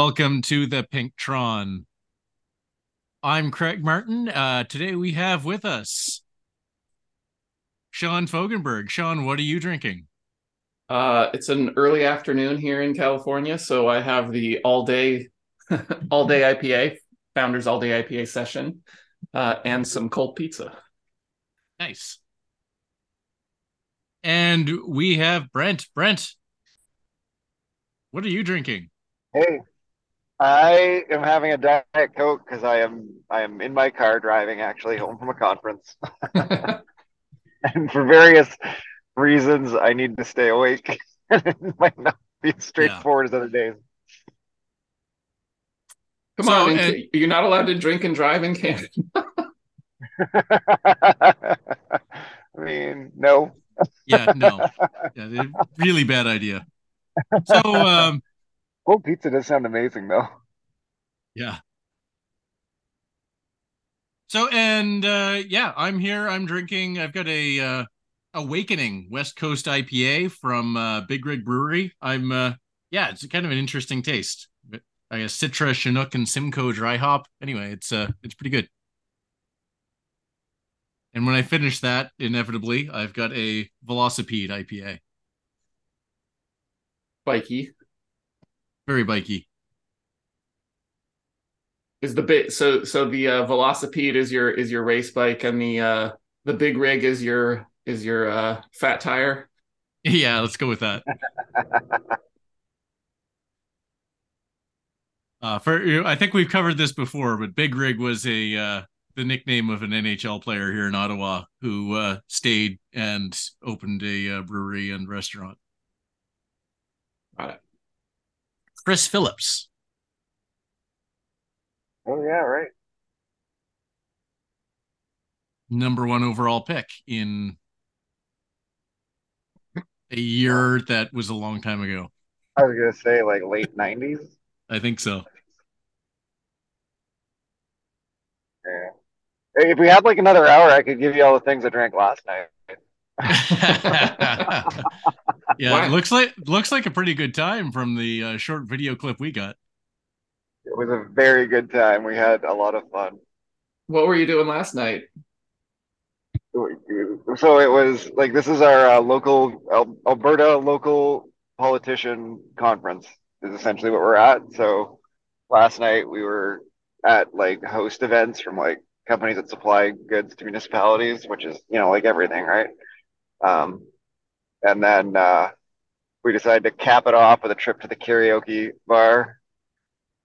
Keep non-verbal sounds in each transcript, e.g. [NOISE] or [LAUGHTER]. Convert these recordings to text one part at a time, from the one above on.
Hello, Moo, and welcome to the Pinktron. I'm Craig Martin. Uh, today we have with us Sean Fogenberg. Sean, what are you drinking? Uh, it's an early afternoon here in California, so I have the all day, [LAUGHS] all day IPA, Founders All Day IPA session, uh, and some cold pizza. Nice. And we have Brent. Brent, what are you drinking? Hey, I am having a Diet Coke because I am I am in my car driving actually home from a conference. [LAUGHS] and for various reasons I need to stay awake. [LAUGHS] it might not be as straightforward as other days. Come So, on, and- Ca- you're not allowed to drink and drive in Canada. [LAUGHS] I mean, no. Yeah, no. Yeah, really bad idea. So, um, Cold pizza does sound amazing though. Yeah. So, and uh, yeah, I'm here. I'm drinking. I've got a uh, Awakening West Coast IPA from uh, Big Rig Brewery. I'm, uh, yeah, it's kind of an interesting taste. But I guess Citra, Chinook, and Simcoe dry hop. Anyway, it's uh, it's pretty good. And when I finish that, inevitably, I've got a Velocipede IPA. Bikey Very bikey. Is the bit. So, so the uh, Velocipede is your is your race bike, and the uh, the big rig is your is your uh, fat tire. [LAUGHS] Yeah, let's go with that. [LAUGHS] Uh, for you I think we've covered this before, but Big Rig was a uh, the nickname of an NHL player here in Ottawa who uh, stayed and opened a uh, brewery and restaurant. Got it. Chris Phillips. Oh yeah, right. number one overall pick in a year that was a long time ago. I was gonna say like late nineties. I think so. Yeah. If we had like another hour, I could give you all the things I drank last night. [LAUGHS] yeah, it looks like looks like a pretty good time from the uh, short video clip we got. It was a very good time. We had a lot of fun. What were you doing last night? So it was like this is our uh, local Al- Alberta local politician conference is essentially what we're at. So last night we were at like host events from like companies that supply goods to municipalities, which is you know like everything, right? Um, and then uh, we decided to cap it off with a trip to the karaoke bar.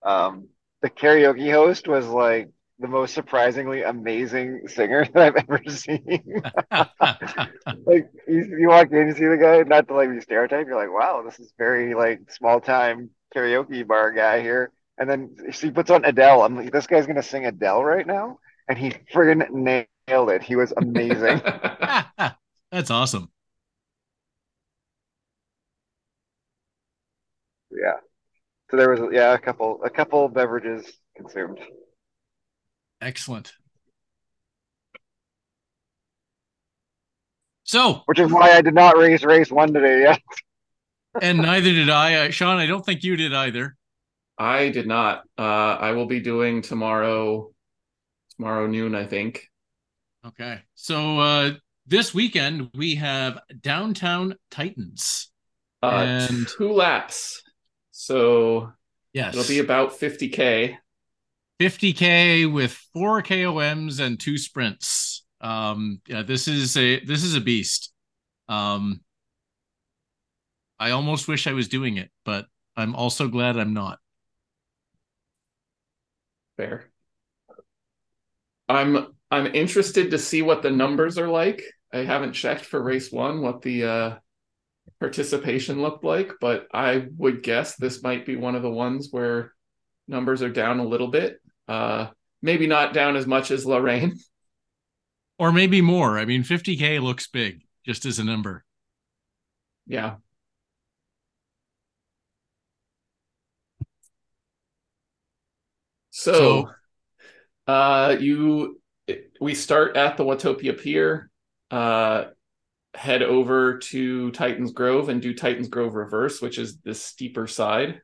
Um, the karaoke host was like the most surprisingly amazing singer [LAUGHS] that I've ever seen. [LAUGHS] like you, you walk in, you see the guy, not to like be stereotype, you're like, wow, this is very like small time karaoke bar guy here. And then she puts on Adele. I'm like, this guy's gonna sing Adele right now, and he friggin' nailed it. He was amazing. [LAUGHS] That's awesome. yeah. So there was yeah a couple a couple beverages consumed. Excellent. So, which is why I did not raise race one today yet. and neither did I. Uh, Sean, I don't think you did either. I did not. Uh, I will be doing tomorrow, tomorrow noon, I think. Okay. So, uh, this weekend we have Downtown Titans. Uh, And- two laps, so Yes. it'll be about 50k. 50k with four KOMs and two sprints. Um, yeah, this is a this is a beast. Um, I almost wish I was doing it, but I'm also glad I'm not. Fair. I'm I'm interested to see what the numbers are like. I haven't checked for race one what the uh, participation looked like, but I would guess this might be one of the ones where numbers are down a little bit. Uh, maybe not down as much as Lorraine. [LAUGHS] Or maybe more. I mean, 50k looks big just as a number. Yeah. So, So- uh, you we start at the Watopia Pier, uh, head over to Titans Grove and do Titans Grove reverse, which is the steeper side.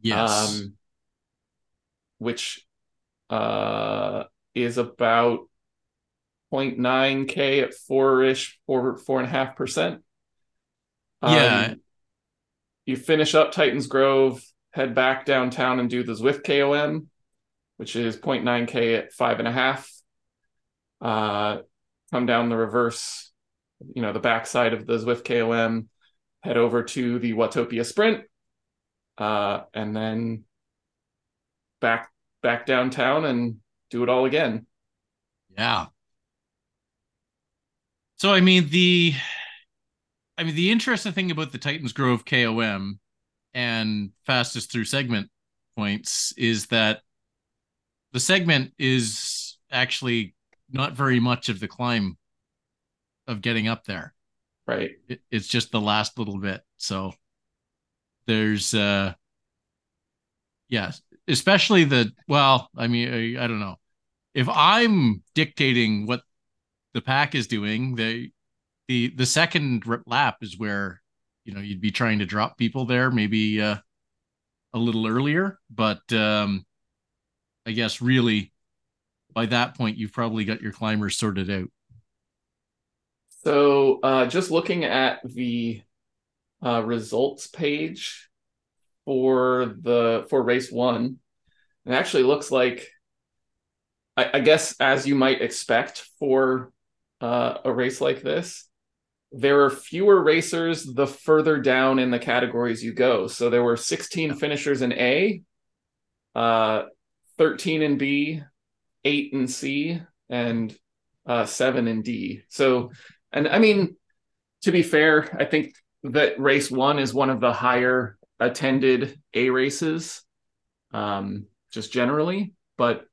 Yes. um, which uh, is about 0.9k at four ish, four four and a half percent. Yeah. Um, you finish up Titans Grove, head back downtown and do the Zwift KOM, which is 0.9k at five and a half. Uh, come down the reverse, you know, the backside of the Zwift KOM, head over to the Watopia Sprint, uh, and then back back downtown and do it all again. Yeah. So I mean the I mean the interesting thing about the Titans Grove KOM and fastest through segment points is that the segment is actually not very much of the climb of getting up there. Right. It, it's just the last little bit. So there's uh yeah, especially the well, I mean I, I don't know. If I'm dictating what the pack is doing, the the the second lap is where you know you'd be trying to drop people there maybe uh, a little earlier, but um I guess really by that point you've probably got your climbers sorted out. So uh, just looking at the uh, results page for the for race one, it actually looks like I, I guess as you might expect for uh, a race like this, there are fewer racers the further down in the categories you go. So there were 16 finishers in A, uh, 13 in B, eight in C, and uh, seven in D. So, and I mean, to be fair, I think that race one is one of the higher attended A races, um, just generally. But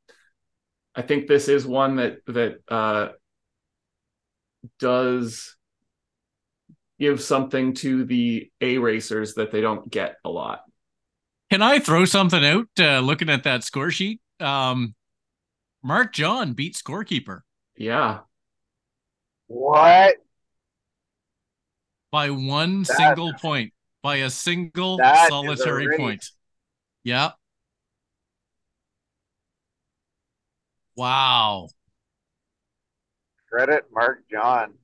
I think this is one that that uh, does give something to the A racers that they don't get a lot. Can I throw something out uh, looking at that score sheet? Um, Mark John beat scorekeeper. Yeah. What? By one That- single point. By a single That is a solitary point. Yeah. Wow. Credit Mark John.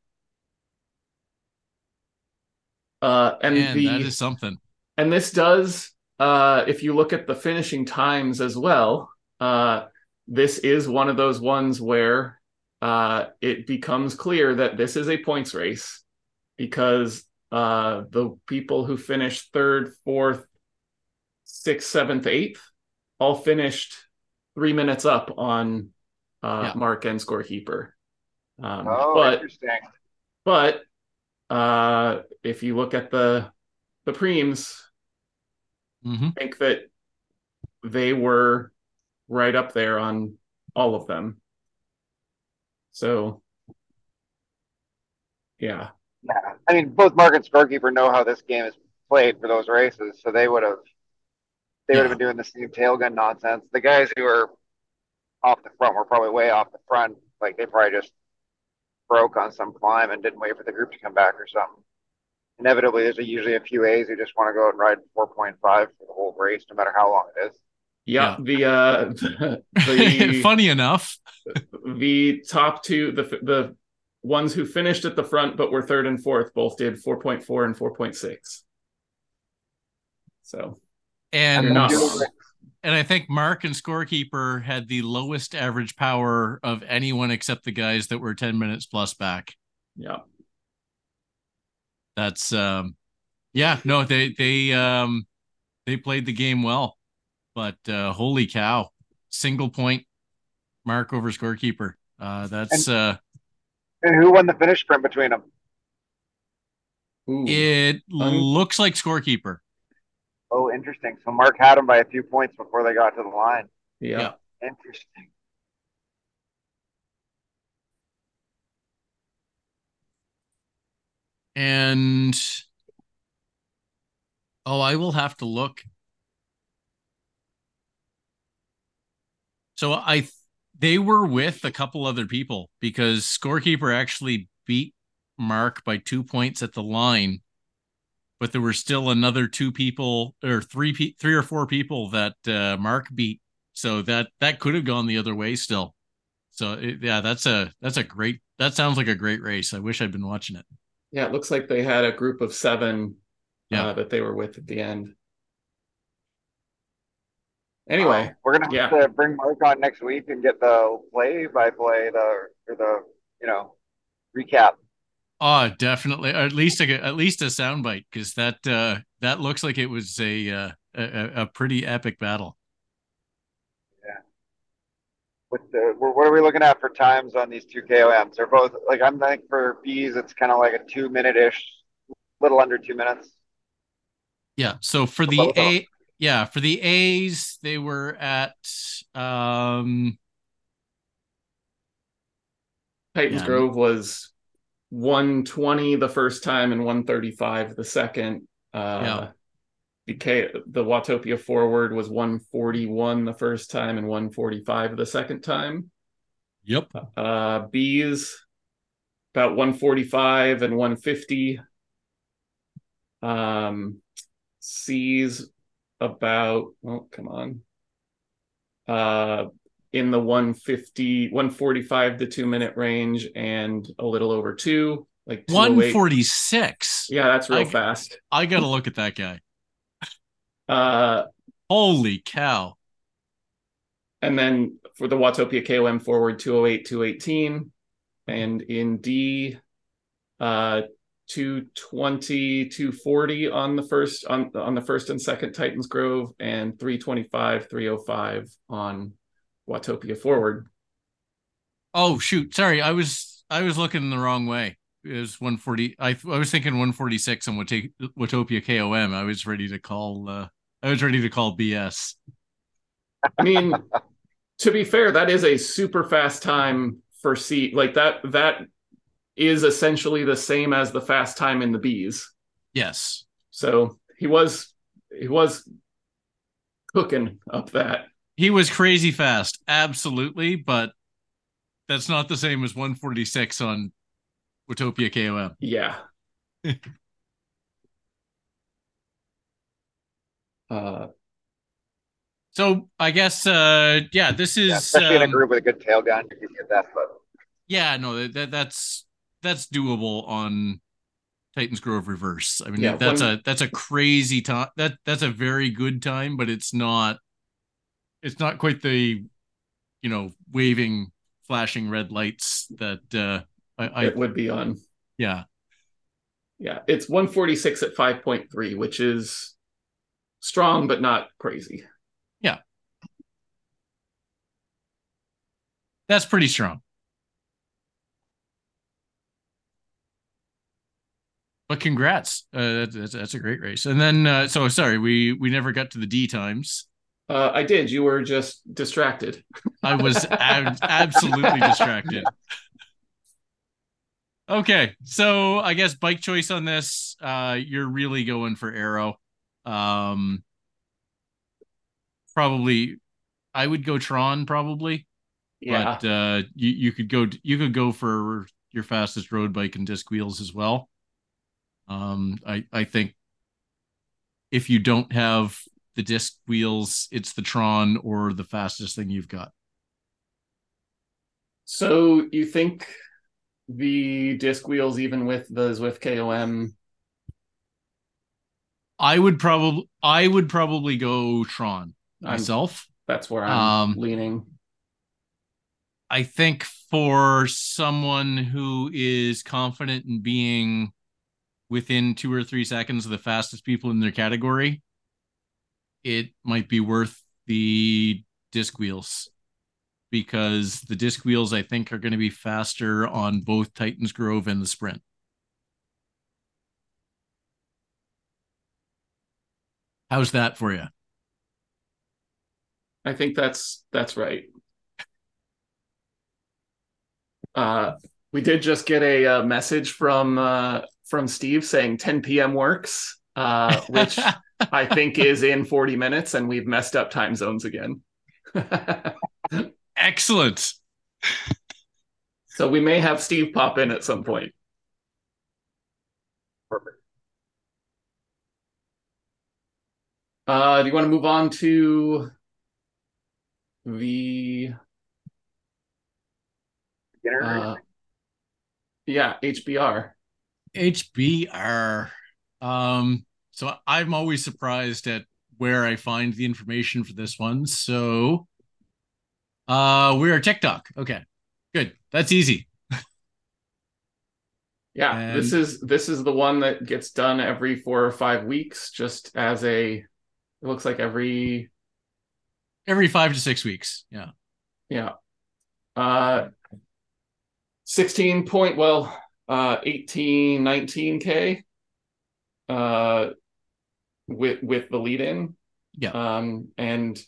Uh, and Man, the that is something. and this does uh if you look at the finishing times as well uh this is one of those ones where uh it becomes clear that this is a points race because uh the people who finished third fourth sixth seventh eighth all finished three minutes up on uh Yeah. mark and scorekeeper um Oh, but interesting. but uh if you look at the the primes hmm think that they were right up there on all of them. So, yeah, Yeah. I mean, both Mark and Scorekeeper know how this game is played for those races, so they would have they would have Yeah. been doing the same tail gun nonsense. The guys who are off the front were probably way off the front. Like they probably just broke on some climb and didn't wait for the group to come back or something. Inevitably, there's a, usually a few A's who just want to go out and ride 4.5 for the whole race, no matter how long it is. Yeah. The uh, [LAUGHS] the [LAUGHS] Funny enough. the top two, the the ones who finished at the front but were third and fourth, both did four point four and four point six. So And and I think Mark and scorekeeper had the lowest average power of anyone except the guys that were 10 minutes plus back. yeah, That's um yeah, no, they they um they played the game well. But uh holy cow. Single point mark over scorekeeper. Uh that's uh And who won the finish sprint between them? Ooh. it Um, looks like scorekeeper. Oh, interesting. So Mark had him by a few points before they got to the line. yeah. yeah. Interesting. And oh, I will have to look. So I they were with a couple other people because scorekeeper actually beat Mark by two points at the line, but there were still another two people or three pe- three or four people that uh, Mark beat. So that that could have gone the other way still. So it, yeah, that's a that's a great that sounds like a great race. I wish I'd been watching it. Yeah, it looks like they had a group of seven Yeah. uh, that they were with at the end. Anyway, Um, we're gonna have to bring Mark on next week and get the play by play the or the you know recap. Oh, definitely. Or at least a at least a soundbite because that uh, that looks like it was a, uh, a a pretty epic battle. Yeah. What the, what what are we looking at for times on these two KOMs? They're both like I'm think for bees it's kind of like a two minute ish, little under two minutes. Yeah. So for the both A, yeah, for the A's, they were at um Titans Yeah. Grove was 120 the first time and 135 the second. Uh, Yeah. the, K, the Watopia forward was 141 the first time and 145 the second time. Yep. Uh, B's about 145 and 150. Um, C's about, oh, come on. Uh, in the 150, 145 to two minute range and a little over two, like 146. Yeah, that's real I- fast. I gotta look at that guy. [LAUGHS] Uh, Holy cow. and then for the Watopia KOM forward 208, 218. And in D, uh, 220, 240 on the first on on the first and second Titans Grove, and 325, 305 on Watopia forward. Oh shoot. Sorry, I was I was looking the wrong way. It was 140. I I was thinking 146 on Watopia, Watopia KOM. I was ready to call uh I was ready to call BS. I mean, to be fair, that is a super fast time for C. Like that that is essentially the same as the fast time in the bees. Yes. So he was he was cooking up that. He was crazy fast. Absolutely, but that's not the same as 146 on Watopia KOM. Yeah. [LAUGHS] uh So I guess uh yeah, this is Yeah, especially in a um, group with a good tail gun, you can get that. But yeah, no, that, that that's that's doable on Titans Grove Reverse. I mean, Yeah, that's when- a that's a crazy time. That that's a very good time, but it's not it's not quite the you know waving, flashing red lights that uh I, I it would be on. yeah Yeah, it's 146 at 5.3, which is strong but not crazy. Yeah, that's pretty strong. But congrats, uh, that's, that's a great race. And then, uh, so sorry, we we never got to the D times. Uh, I did. You were just distracted. [LAUGHS] I was ab- absolutely distracted. Okay, so I guess bike choice on this. Uh, you're really going for aero. Um, probably, I would go Tron probably, Yeah. but uh, you you could go you could go for your fastest road bike and disc wheels as well. Um, I I think if you don't have the disc wheels, it's the Tron or the fastest thing you've got. So you think the disc wheels, even with the Zwift KOM, I would probably I would probably go Tron I'm- myself. that's where I'm Um, leaning. I think for someone who is confident in being within two or three seconds of the fastest people in their category, it might be worth the disc wheels because the disc wheels I think are going to be faster on both Titans Grove and the sprint. How's that for you? I think that's that's right. Uh, we did just get a, uh message from uh, from Steve saying 10 p.m. works, uh, which [LAUGHS] I think is in 40 minutes, and we've messed up time zones again. [LAUGHS] Excellent. so we may have Steve pop in at some point. perfect. Uh, do you want to move on to the Beginner? uh, yeah HBR? HBR. Um, so I'm always surprised at where I find the information for this one. So uh we're TikTok. Okay. Good. That's easy. [LAUGHS] Yeah, this is this is the one that gets done every four or five weeks, just as a. It looks like every Every five to six weeks. Yeah. yeah, uh, sixteen point well, uh, 18, 19 k, uh, with with the lead in. Yeah. Um, and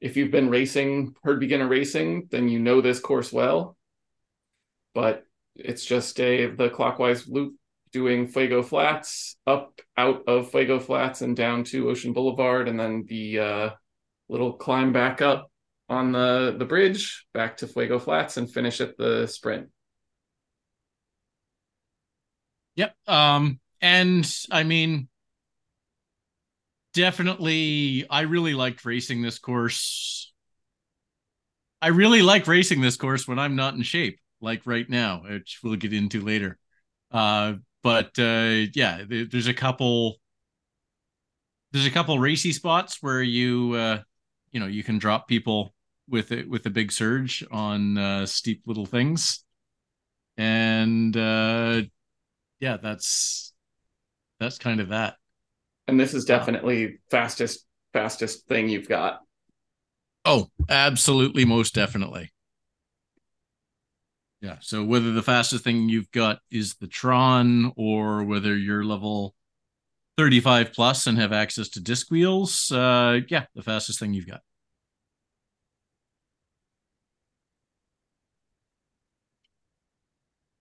if you've been racing herd beginner racing, then you know this course well. But it's just a the clockwise loop doing Fuego Flats up out of Fuego Flats and down to Ocean Boulevard, and then the uh, little climb back up on the the bridge back to Fuego Flats and finish at the sprint. Yep. Um, and I mean, definitely, I really liked racing this course. I really like racing this course when I'm not in shape, like right now, which we'll get into later. Uh, but uh, yeah, there, there's a couple. There's a couple racy spots where you, uh, you know, you can drop people with it with a big surge on uh, steep little things, and uh, yeah, that's that's kind of that. And this is definitely fastest fastest thing you've got. Oh, absolutely, most definitely. Yeah. So whether the fastest thing you've got is the Tron, or whether you're level 35 plus and have access to disc wheels, uh, yeah, the fastest thing you've got.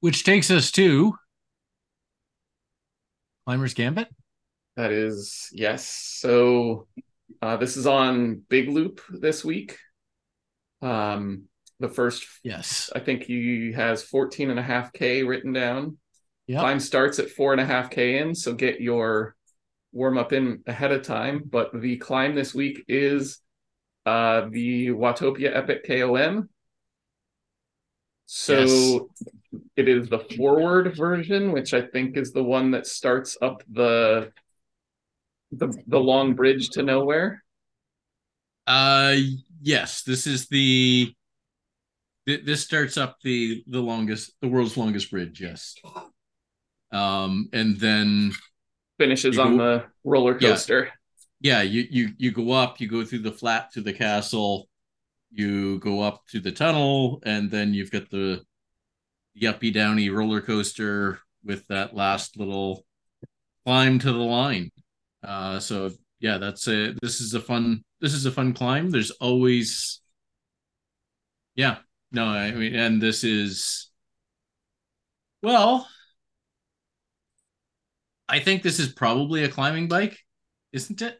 Which takes us to Climber's Gambit. That is yes. So uh, this is on Big Loop this week. Um, the first, Yes. I think he has 14 and a half K written down. Yep. Climb starts at four and a half K in, so get your warm up in ahead of time. But the climb this week is uh, the Watopia Epic KOM. So Yes. It is the forward version, which I think is the one that starts up the the the long bridge to nowhere. Uh, yes, this is the. th- This starts up the the longest, the world's longest bridge. Yes. Um, and then Finishes on go- the roller Yeah. coaster. yeah, you you you go up, you go through the flat to the castle, you go up to the tunnel, and then you've got the the uppy downy roller coaster with that last little climb to the line. Uh, so yeah, that's a this is a fun this is a fun climb. There's always yeah, no, I mean, and this is well, I think this is probably a climbing bike, isn't it?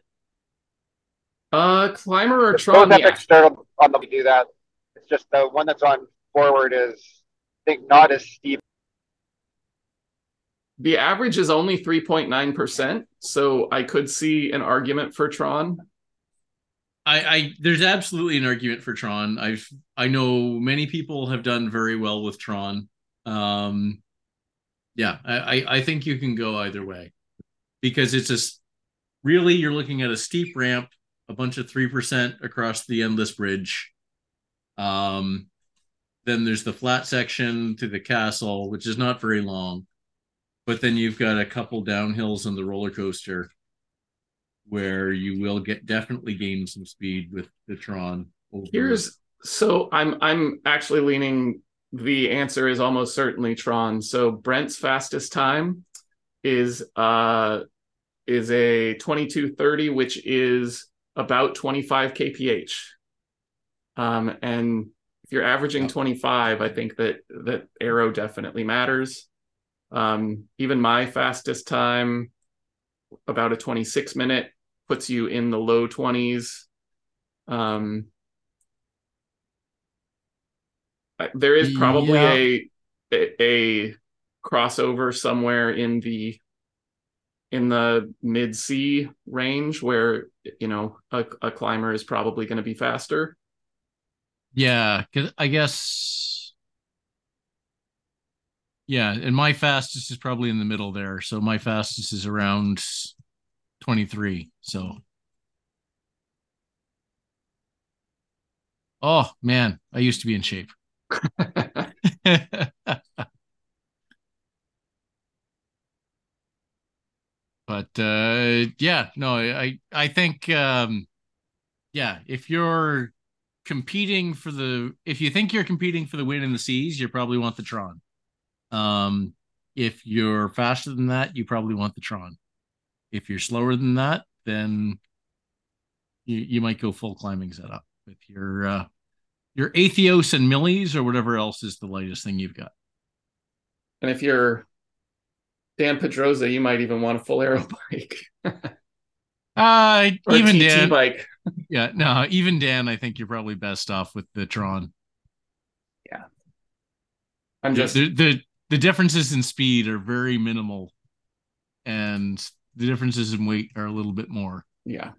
Uh, climber or Both Tron? epic Yeah. start on the do that. It's just the one that's on forward is I think not as steep. The average is only 3.9%, so I could see an argument for Tron. I, I there's absolutely an argument for Tron. I've I know many people have done very well with Tron. Um, yeah, I, I I think you can go either way because it's just really you're looking at a steep ramp, a bunch of three percent across the endless bridge. Um, then there's the flat section to the castle, which is not very long, but then you've got a couple downhills on the roller coaster where you will get definitely gain some speed with the Tron. Over. Here's so I'm I'm actually leaning the answer is almost certainly Tron. So Brent's fastest time is uh is a 2230 which is about 25 kph. Um and if you're averaging Yep. 25, I think that that aero definitely matters. Um even my fastest time about a 26 minute puts you in the low 20s. Um there is probably Yeah. a, a a crossover somewhere in the in the mid C range where you know a, a climber is probably going to be faster. Yeah, cuz I guess yeah, and my fastest is probably in the middle there. So my fastest is around 23. So Oh, man, I used to be in shape. [LAUGHS] but uh yeah no i i think um yeah if you're competing for the if you think you're competing for the win in the seas you probably want the tron um if you're faster than that you probably want the tron if you're slower than that then you, you might go full climbing setup with your uh your Aethos and Millies or whatever else is the lightest thing you've got and if you're Dan Pedroza, you might even want a full aero [LAUGHS] bike. uh or even TT Dan, bike. Yeah, no, even Dan, I think you're probably best off with the Tron. Yeah. I'm just the, the the differences in speed are very minimal, and the differences in weight are a little bit more. yeah.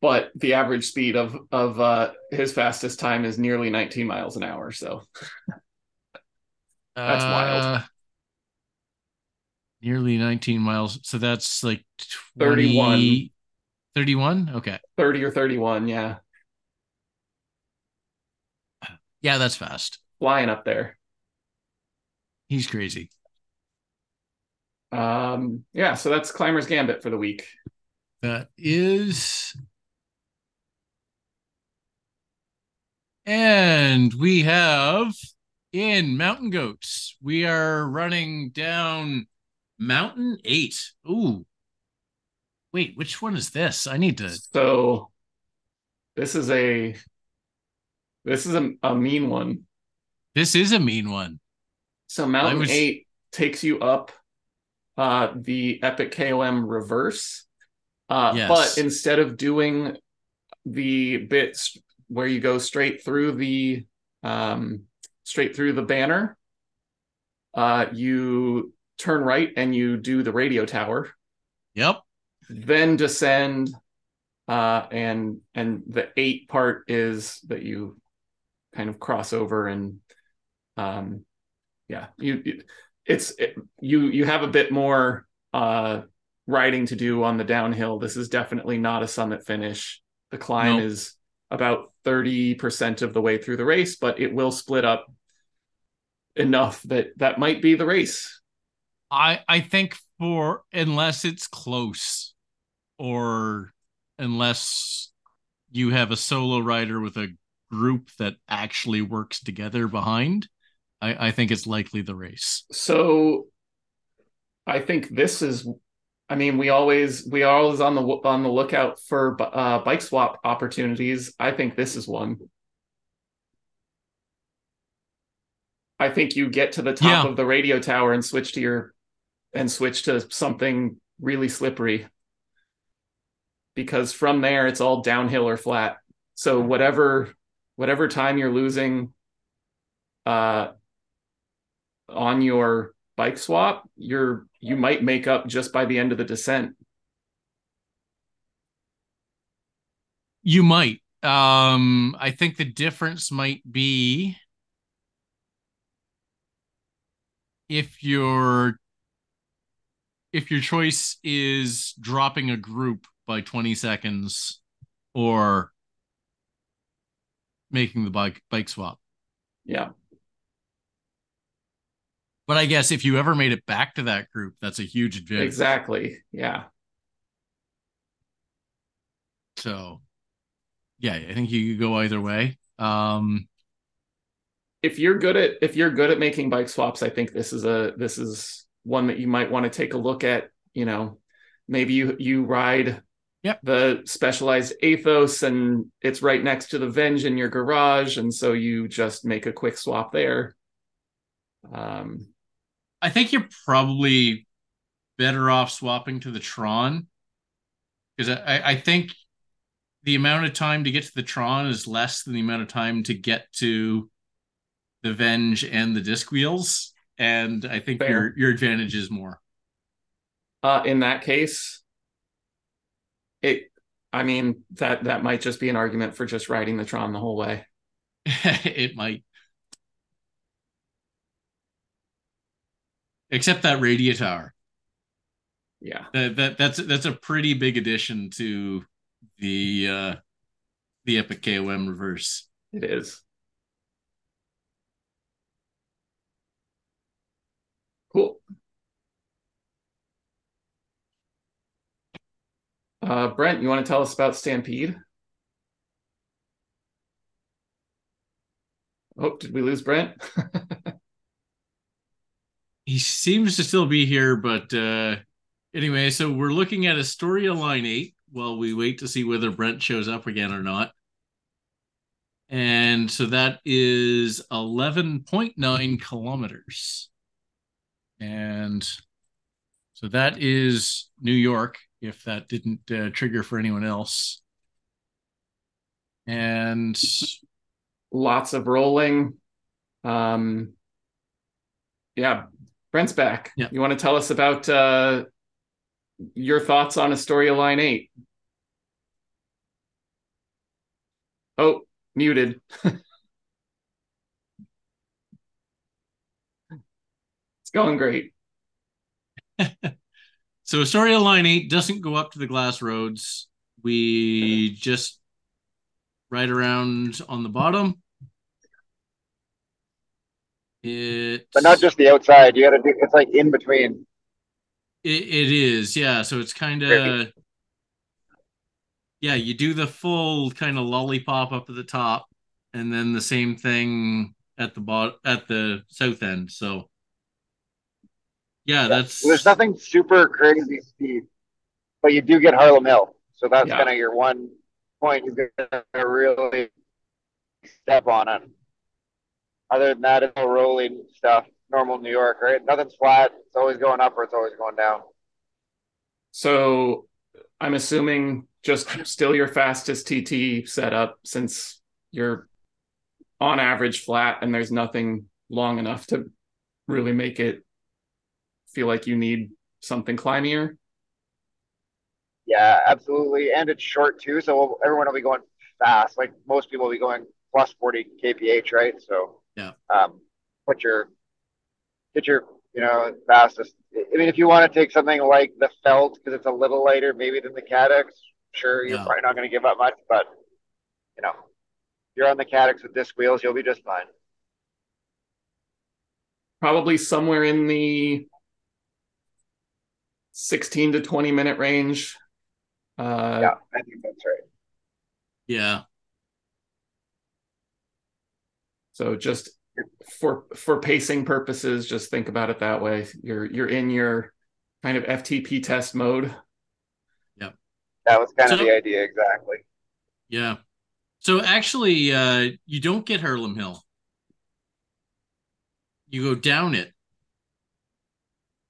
But the average speed of of uh, his fastest time is nearly 19 miles an hour. So [LAUGHS] That's wild. Nearly 19 miles. So that's like 31. 31? Okay. 30 or 31, yeah, Yeah, that's fast. flying up there. He's crazy. Um, yeah, so that's Climber's Gambit for the week. That is. And we have in Mountain Goats, we are running down Mountain 8. Ooh. Wait, which one is this? I need to. So this is a this is a, a mean one. This is a mean one. So Mountain was- 8 takes you up uh the Epic KOM reverse. Uh Yes. but instead of doing the bits where you go straight through the um straight through the banner, uh you turn right and you do the radio tower, Yep. then descend uh and and the 8 part is that you kind of cross over and um yeah you it- it's it, you you have a bit more uh riding to do on the downhill this is definitely not a summit finish the climb Nope. is about 30% of the way through the race but it will split up enough that that might be the race I I think for unless it's close or unless you have a solo rider with a group that actually works together behind, I, I think it's likely the race. so i think this is i mean we always we are always on the on the lookout for uh, bike swap opportunities i think this is one i think you get to the top Yeah. of the radio tower and switch to your and switch to something really slippery. Because from there it's all downhill or flat. So whatever whatever time you're losing uh on your bike swap you're you might make up just by the end of the descent. You might. Um, I think the difference might be if your if your choice is dropping a group by 20 seconds or making the bike bike swap. yeah But I guess if you ever made it back to that group, that's a huge advantage. exactly yeah So, yeah, I think you could go either way. Um, if you're good at if you're good at making bike swaps i think this is a this is one that you might want to take a look at you know maybe you you ride Yep. the specialized Aethos and it's right next to the venge in your garage and so you just make a quick swap there um I think you're probably better off swapping to the Tron because I, I think the amount of time to get to the Tron is less than the amount of time to get to the Venge and the disc wheels. And I think Fair. your your advantage is more. Uh, in that case, it. I mean that that might just be an argument for just riding the Tron the whole way. [LAUGHS] [LAUGHS] it might. Except that Radio Tower. Yeah, That, that that's that's a pretty big addition to the uh the Epic KOM reverse. it is. Cool. Uh, Brent, you want to tell us about Stampede? Oh, did we lose Brent? [LAUGHS] He seems to still be here, but uh anyway, so we're looking at Astoria Line 8 while we wait to see whether Brent shows up again or not. And so that is 11.9 kilometers. And so that is New York, if that didn't uh, trigger for anyone else. And Lots of rolling. Um, yeah, Brent's back. Yeah. You want to tell us about uh, your thoughts on Astoria Line 8? Oh, muted. [LAUGHS] going great. [LAUGHS] So Astoria Line 8 doesn't go up to the glass roads. We just ride around on the bottom. It But not just the outside. You got to do. It's like in between. it, it is, yeah. So it's kind of yeah, you do the full kind of lollipop up at the top, and then the same thing at the bottom at the south end. So yeah, that's There's nothing super crazy steep, but you do get Harlem Hill. So that's Yeah. kind of your one point. You're gonna really step on it. Other than that, it's all rolling stuff. Normal New York, right? Nothing's flat. It's always going up or it's always going down. So I'm assuming just still your fastest TT setup since you're on average flat and there's nothing long enough to really make it feel like you need something climbier. Yeah, absolutely. And it's short too, so everyone will be going fast. Like most people will be going plus 40 kph, right? So Yeah. um, put your get your you know fastest. I mean, if you want to take something like the Felt because it's a little lighter maybe than the Cadex, sure, you're Yeah. probably not going to give up much, but you know, if you're on the Cadex with disc wheels, you'll be just fine. Probably somewhere in the 16 to 20 minute range. Uh, yeah, I think that's right. yeah. So just for for pacing purposes, just think about it that way. You're you're in your kind of FTP test mode. Yep. That was kind of the idea exactly. Yeah. So actually, uh, you don't get Harlem Hill. You go down it.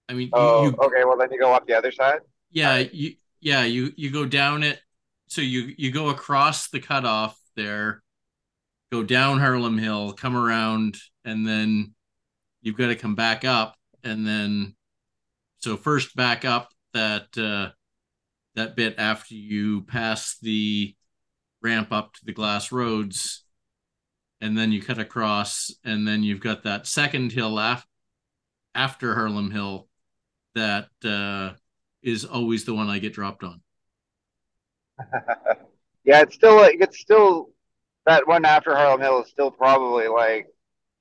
I mean, Oh, you, okay. Well, then you go up the other side. yeah, you, yeah, you, you go down it. So you, you go across the cutoff there, go down Harlem Hill, come around, and then you've got to come back up. And then, so first back up that, uh, that bit after you pass the ramp up to the glass roads and then you cut across and then you've got that second hill af- after Harlem Hill that uh, is always the one I get dropped on. [LAUGHS] yeah, it's still like it's still that one after Harlem Hill is still probably like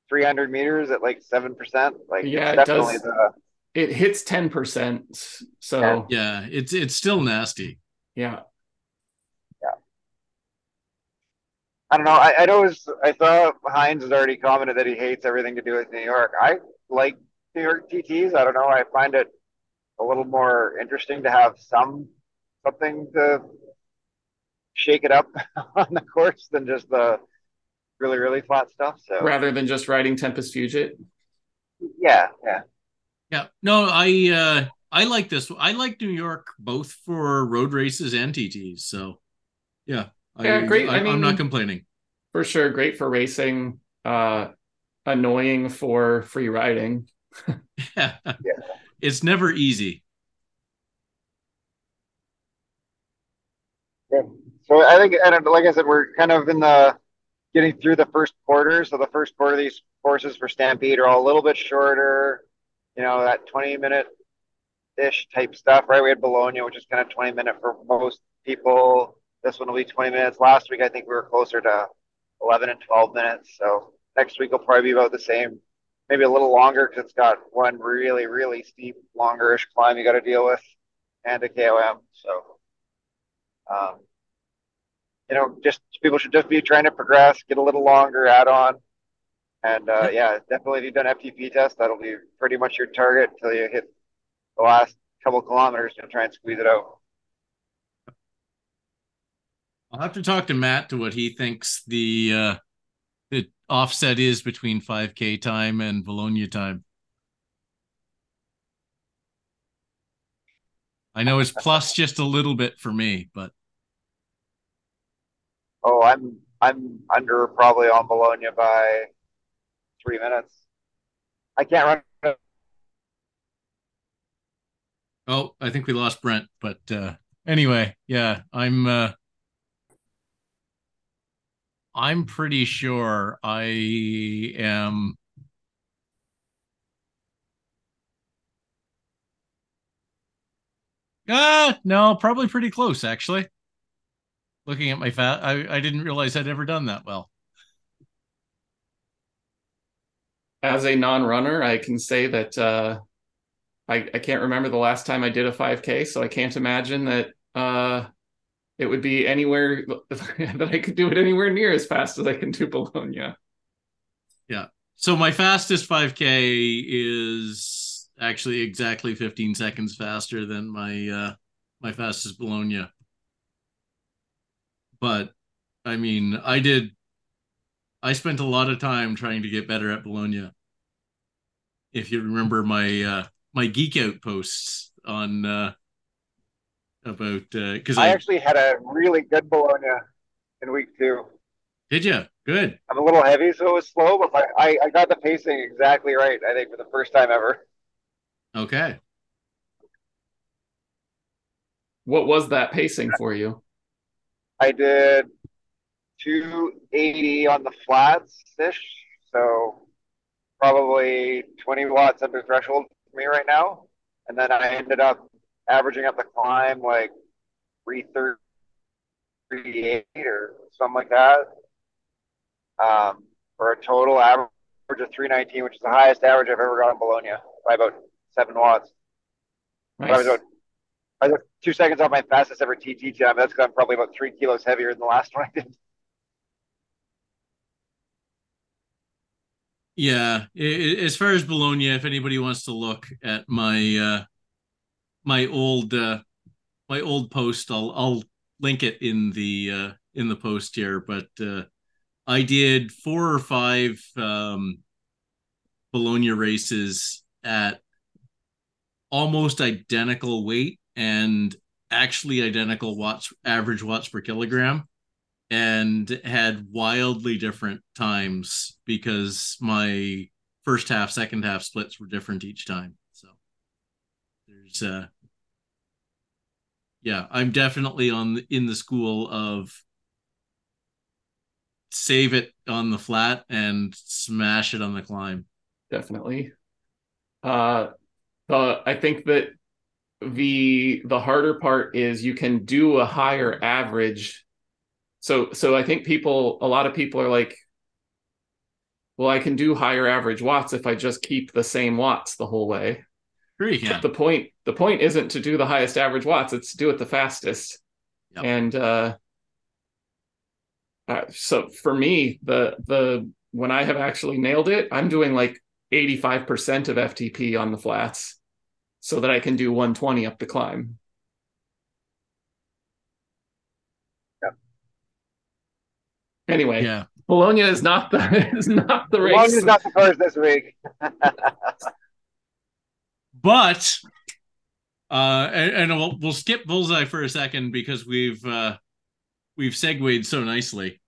300 meters at like seven percent. Like Yeah, it's it does. the It hits 10%. So Yeah. Yeah, it's it's still nasty. yeah. Yeah. I don't know. I, I know it's, I thought Hines has already commented that he hates everything to do with New York. I like New York TTs. I don't know. I find it a little more interesting to have some something to shake it up [LAUGHS] on the course than just the really really flat stuff. So rather than just riding Tempus Fugit. yeah, yeah. Yeah, no, I uh, I like this. I like New York both for road races and TTs. So yeah, Yeah, great. I I, mean- am not complaining. For sure, great for racing, uh annoying for free riding. [LAUGHS] yeah. It's never easy. Yeah. So I think, and like I said, we're kind of in the getting through the first quarter. So the first quarter of these courses for Stampede are all a little bit shorter, you know, that 20 minute ish type stuff, right? We had Bologna, which is kind of 20 minute for most people. This one will be 20 minutes. Last week, I think we were closer to 11 and 12 minutes. So next week will probably be about the same, maybe a little longer because it's got one really, really steep, longer-ish climb you got to deal with and a KOM. So, um, you know, just people should just be trying to progress, get a little longer add on. And uh, yeah, definitely if you've done FTP test, that'll be pretty much your target until you hit the last couple kilometers and try and squeeze it out. I'll have to talk to Matt to what he thinks the uh, the offset is between 5K time and Bologna time. I know it's plus just a little bit for me, but oh, I'm I'm under probably on Bologna by three minutes. I can't run. Oh, I think we lost Brent, but uh, anyway, yeah, I'm uh, I'm pretty sure I am. Ah, no, probably pretty close actually. Looking at my fat, I, I didn't realize I'd ever done that well. As a non-runner, I can say that uh, I, I can't remember the last time I did a 5K, so I can't imagine that uh, it would be anywhere [LAUGHS] that I could do it anywhere near as fast as I can do Bologna. Yeah. So my fastest 5K is actually exactly 15 seconds faster than my uh my fastest Bologna. But I mean, I did I spent a lot of time trying to get better at Bologna. If you remember my uh my geek out posts on uh about because uh, I, I, actually had a really good Bologna in week two. Did you? Good. I'm a little heavy, so it was slow, but I, I got the pacing exactly right. I think for the first time ever. Okay. What was that pacing for you? I did 280 on the flats ish, so probably 20 watts under threshold for me right now. And then I ended up averaging up the climb like 338 or something like that. Um, for a total average of 319, which is the highest average I've ever got in Bologna by about seven watts. Nice. I was about I was two seconds off my fastest ever TT time. That's because I'm probably about three kilos heavier than the last one I did. Yeah, as far as Bologna, if anybody wants to look at my uh, my old uh, my old post. I'll I'll link it in the uh, in the post here. But uh, I did four or five um, Bologna races at almost identical weight and actually identical watts average watts per kilogram and had wildly different times because my first half second half splits were different each time so there's uh yeah i'm definitely on in the school of save it on the flat and smash it on the climb. Definitely. Uh uh i think that the the harder part is you can do a higher average. So so i think people a lot of people are like well i can do higher average watts if i just keep the same watts the whole way yeah. The point the point isn't to do the highest average watts; it's to do it the fastest. Yep. And uh, uh, so for me, the the when I have actually nailed it, I'm doing like 85% of FTP on the flats, so that I can do 120 up the climb. Yep. Anyway, yeah. Bologna is not the [LAUGHS] is not the race. Bologna is not the first this week. [LAUGHS] But uh, and, and we'll, we'll skip bullseye for a second because we've uh, we've segued so nicely.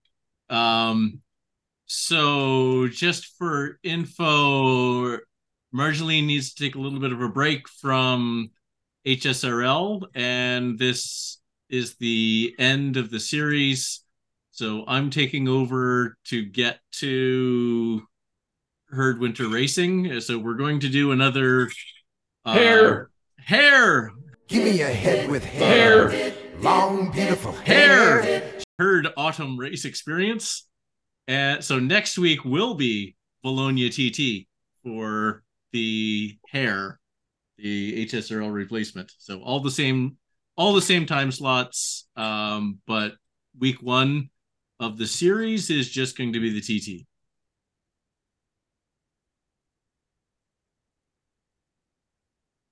Um, so just for info, Marjolaine needs to take a little bit of a break from HSRL, and this is the end of the series. So I'm taking over to get to Herd Winter Racing. So we're going to do another uh, hair. Hair. Give me a head with hair. hair. Long, beautiful hair. HARE. Herd Autumn Race Experience. And so next week will be Bologna TT for the hair, the HSRL replacement. So all the same, all the same time slots. Um, but week one of the series is just going to be the TT.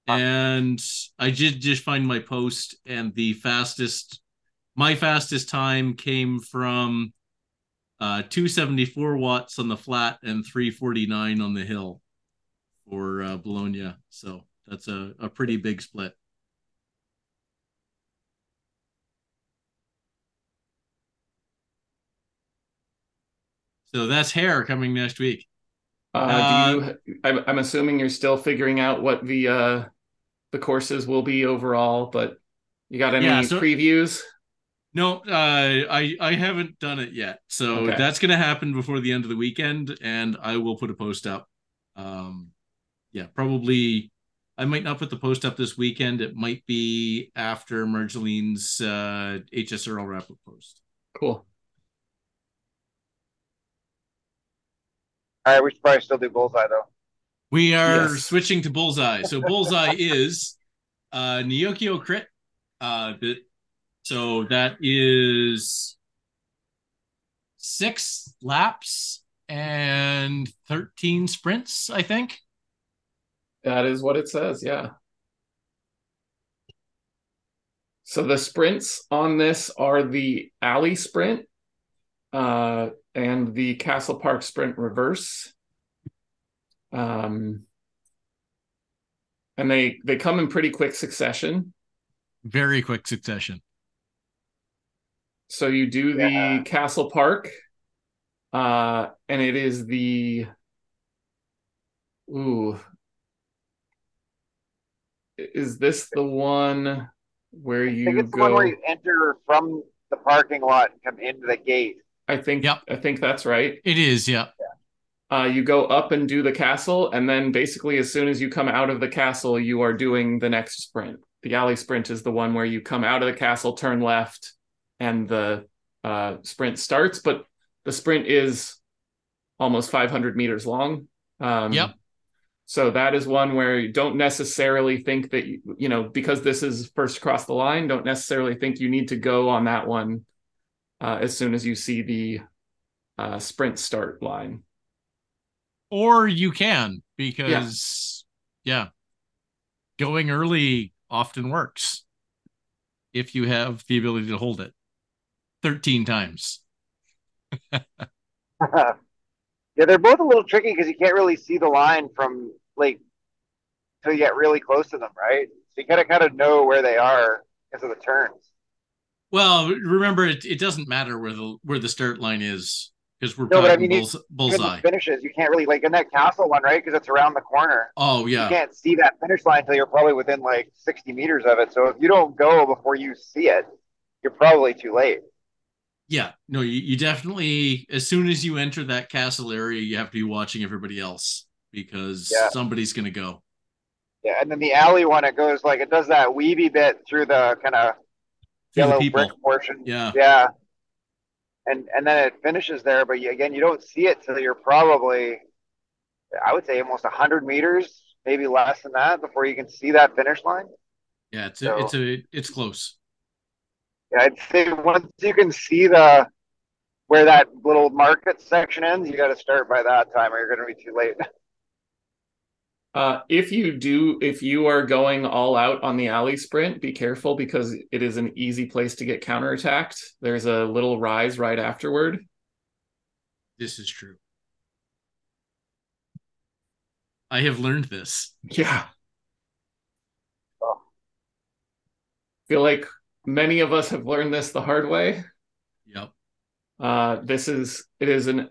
And I did just find my post, and the fastest, my fastest time came from uh, 274 watts on the flat and 349 on the hill for uh, Bologna. So that's a, a pretty big split. So that's HARE coming next week. Uh, uh, do you? I'm, I'm assuming you're still figuring out what the uh, the courses will be overall, but you got any yeah, so, previews? No, uh, I I haven't done it yet, so okay. that's going to happen before the end of the weekend, and I will put a post up. Um, yeah, probably. I might not put the post up this weekend. It might be after Marjolaine's uh, HSRL wrap up post. Cool. All right, we should probably still do bullseye though. We are yes. switching to bullseye. So bullseye [LAUGHS] is uh Neokyo crit. Uh the, so that is six laps and 13 sprints, I think. That is what it says, yeah. So the sprints on this are the alley sprint uh, and the Castle Park sprint reverse. Um, and they they come in pretty quick succession. Very quick succession. So you do the yeah. Castle Park, uh, and it is the ooh. Is this the one where you I think it's go? The one where you enter from the parking lot and come into the gate. I think. Yep. I think that's right. It is. Yeah. Uh, you go up and do the castle, and then basically, as soon as you come out of the castle, you are doing the next sprint. The alley sprint is the one where you come out of the castle, turn left, and the uh, sprint starts. But the sprint is almost 500 meters long. Um, yep. So that is one where you don't necessarily think that you, you know because this is first across the line. Don't necessarily think you need to go on that one uh, as soon as you see the uh, sprint start line or you can because yeah. yeah, going early often works if you have the ability to hold it 13 times. [LAUGHS] yeah, they're both a little tricky because you can't really see the line from like until you get really close to them, right? So you gotta kind of know where they are because of the turns. Well, remember it, it doesn't matter where the where the start line is we're no, but I mean, bulls, bullseye. Finishes, you can't really like in that castle one, right? Because it's around the corner. Oh yeah, you can't see that finish line until you're probably within like 60 meters of it. So if you don't go before you see it, you're probably too late. Yeah, no, you, you definitely as soon as you enter that castle area, you have to be watching everybody else because yeah. somebody's gonna go. Yeah, and then the alley one, it goes like it does that weavy bit through the kind of yellow brick portion. Yeah, yeah and and then it finishes there. But you, again, you don't see it till you're probably, I would say, almost hundred meters, maybe less than that, before you can see that finish line. Yeah, it's so, it's a it's close. Yeah, I'd say once you can see the where that little market section ends, you got to start by that time, or you're going to be too late. [LAUGHS] Uh, if you do, if you are going all out on the alley sprint, be careful because it is an easy place to get counterattacked. There's a little rise right afterward. This is true. I have learned this. Yeah. Oh. Feel like many of us have learned this the hard way. Yep. Uh, this is it is an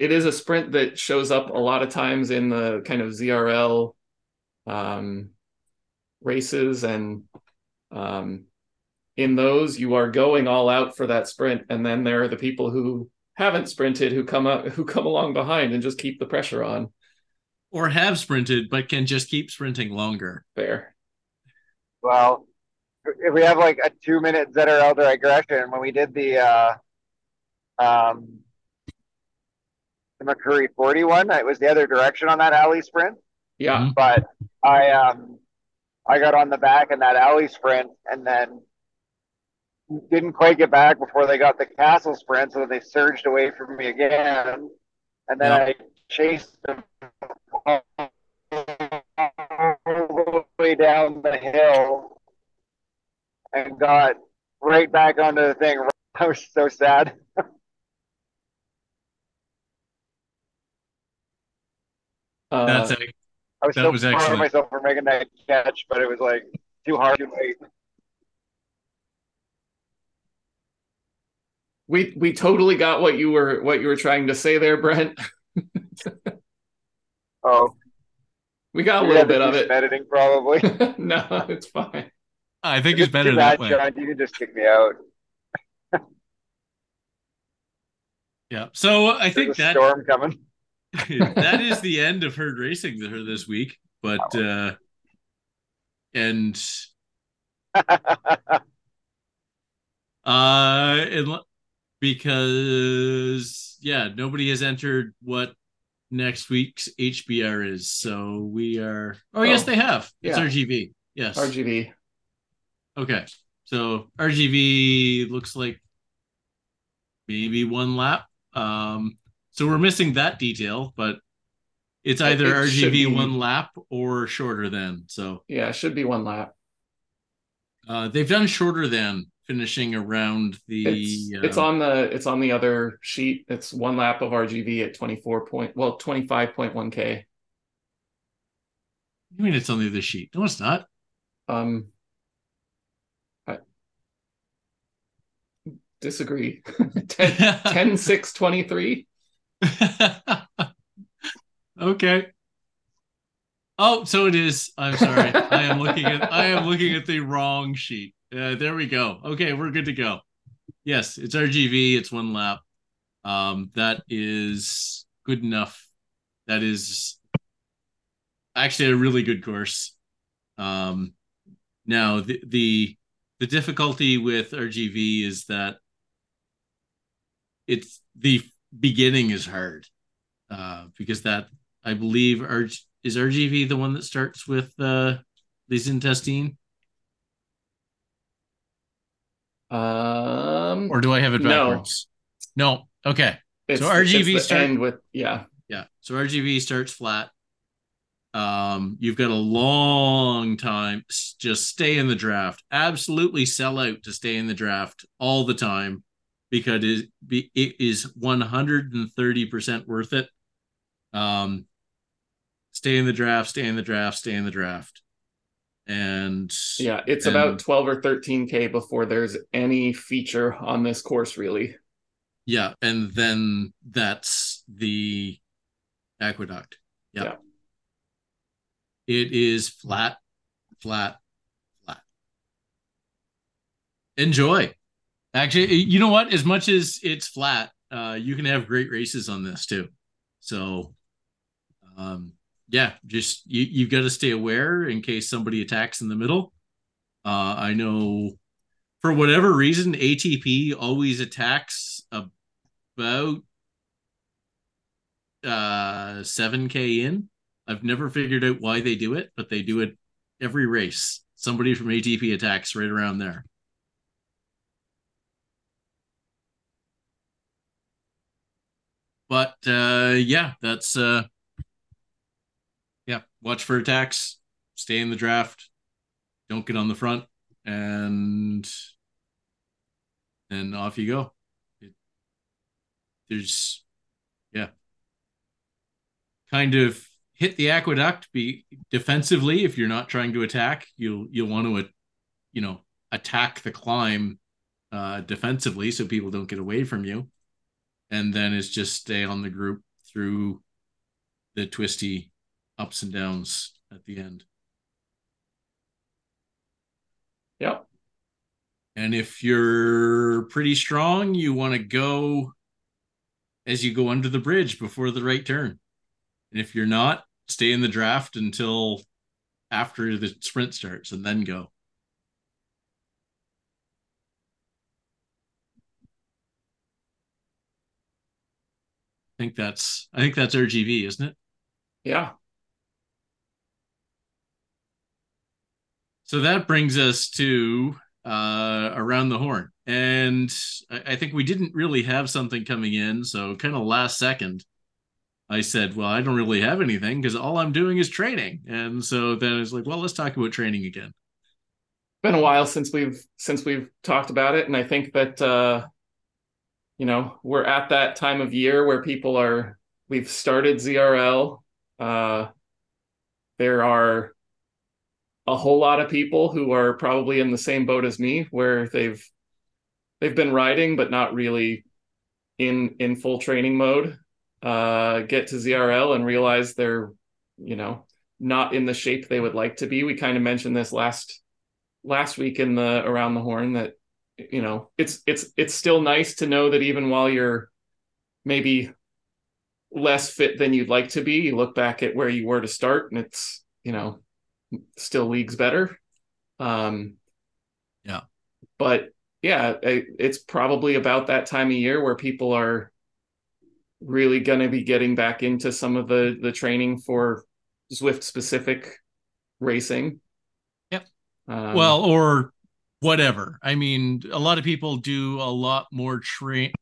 it is a sprint that shows up a lot of times in the kind of ZRL um, races and um, in those you are going all out for that sprint and then there are the people who haven't sprinted who come up who come along behind and just keep the pressure on or have sprinted but can just keep sprinting longer. fair Well, if we have like a two minute ZRL digression, when we did the uh, um, the McCurry 41, it was the other direction on that alley sprint. yeah Mhm. But I um I got on the back in that alley sprint and then didn't quite get back before they got the castle sprint, so they surged away from me again. And then Yeah. I chased them all the way down the hill and got right back onto the thing. [LAUGHS] I was so sad. Uh, That's it. I was That so was proud excellent. of myself for making that catch, but it was like too hard to wait. we we totally got what you were what you were trying to say there brent [LAUGHS] Oh, we got a little bit of some editing probably. [LAUGHS] no it's fine I think If it's better that bad, way. Sean, you can just kick me out. [LAUGHS] Yeah. So I think There's a that storm coming. That is the end of herd racing for this week. But uh and [LAUGHS] uh and, because yeah, nobody has entered what next week's HBR is. So we are oh, yes Oh, they have. It's yeah. RGV. Yes. rgv Okay. So RGV looks like maybe one lap. Um, so we're missing that detail, but it's either it RGV be- one lap or shorter than. So yeah it should be one lap uh, they've done shorter than finishing around the. it's, it's um, on the it's on the other sheet it's one lap of rgv at 24 point well 25.1k You mean it's on the other sheet? No, it's not. um I disagree [LAUGHS] 10 [LAUGHS] 10 6 23 [LAUGHS] okay. Oh, so it is. I'm sorry. I am looking at I am looking at the wrong sheet. Uh, there we go. Okay, we're good to go. Yes, it's RGV. It's one lap. Um, that is good enough. That is actually a really good course. Um, now the the the difficulty with RGV is that it's the beginning is hard uh, because that I believe RG, is RGV the one that starts with uh, Les Intestines, um or do I have it backwards? No. Okay. it's, so RGV it's the start- end with yeah Yeah. So RGV starts flat. Um, you've got a long time. Just stay in the draft. Absolutely sell out to stay in the draft all the time because it, it is 130% worth it. Um, stay in the draft, stay in the draft, stay in the draft. And yeah it's And- about 12 or 13k before there's any feature on this course really yeah, and then that's the aqueduct. Yep. Yeah. It is flat, flat, flat. Enjoy. Actually, you know what? As much as it's flat, uh, you can have great races on this too. So, um, yeah, just you you've got to stay aware in case somebody attacks in the middle. Uh, I know for whatever reason, ATP always attacks about uh 7k in. I've never figured out why they do it, but they do it every race. Somebody from ATP attacks right around there. But uh yeah, that's uh yeah, watch for attacks, stay in the draft, don't get on the front, and and off you go. It, there's yeah. Kind of hit the aqueduct be defensively if you're not trying to attack, you'll you'll want to you know, attack the climb uh defensively so people don't get away from you. And then it's just stay on the group through the twisty ups and downs at the end. Yep. And if you're pretty strong, you want to go as you go under the bridge before the right turn. And if you're not, stay in the draft until after the sprint starts and then go. I think that's I think that's RGV, isn't it? Yeah. So that brings us to uh, around the horn, and I, I think we didn't really have something coming in. So kind of last second, I said, "Well, I don't really have anything because all I'm doing is training." And so then I was like, "Well, let's talk about training again." It's Been a while since we've since we've talked about it, and I think that uh, you know we're at that time of year where people are. We've started ZRL. Uh, there are a whole lot of people who are probably in the same boat as me, where they've they've been riding but not really in in full training mode. Uh, get to ZRL and realize they're you know not in the shape they would like to be. We kind of mentioned this last last week in the around the horn that you know it's it's it's still nice to know that even while you're maybe less fit than you'd like to be you look back at where you were to start and it's you know still leagues better. Um yeah. But yeah it's probably about that time of year where people are really going to be getting back into some of the the training for Zwift specific racing. Yep. Um, well or whatever. I mean, a lot of people do a lot more train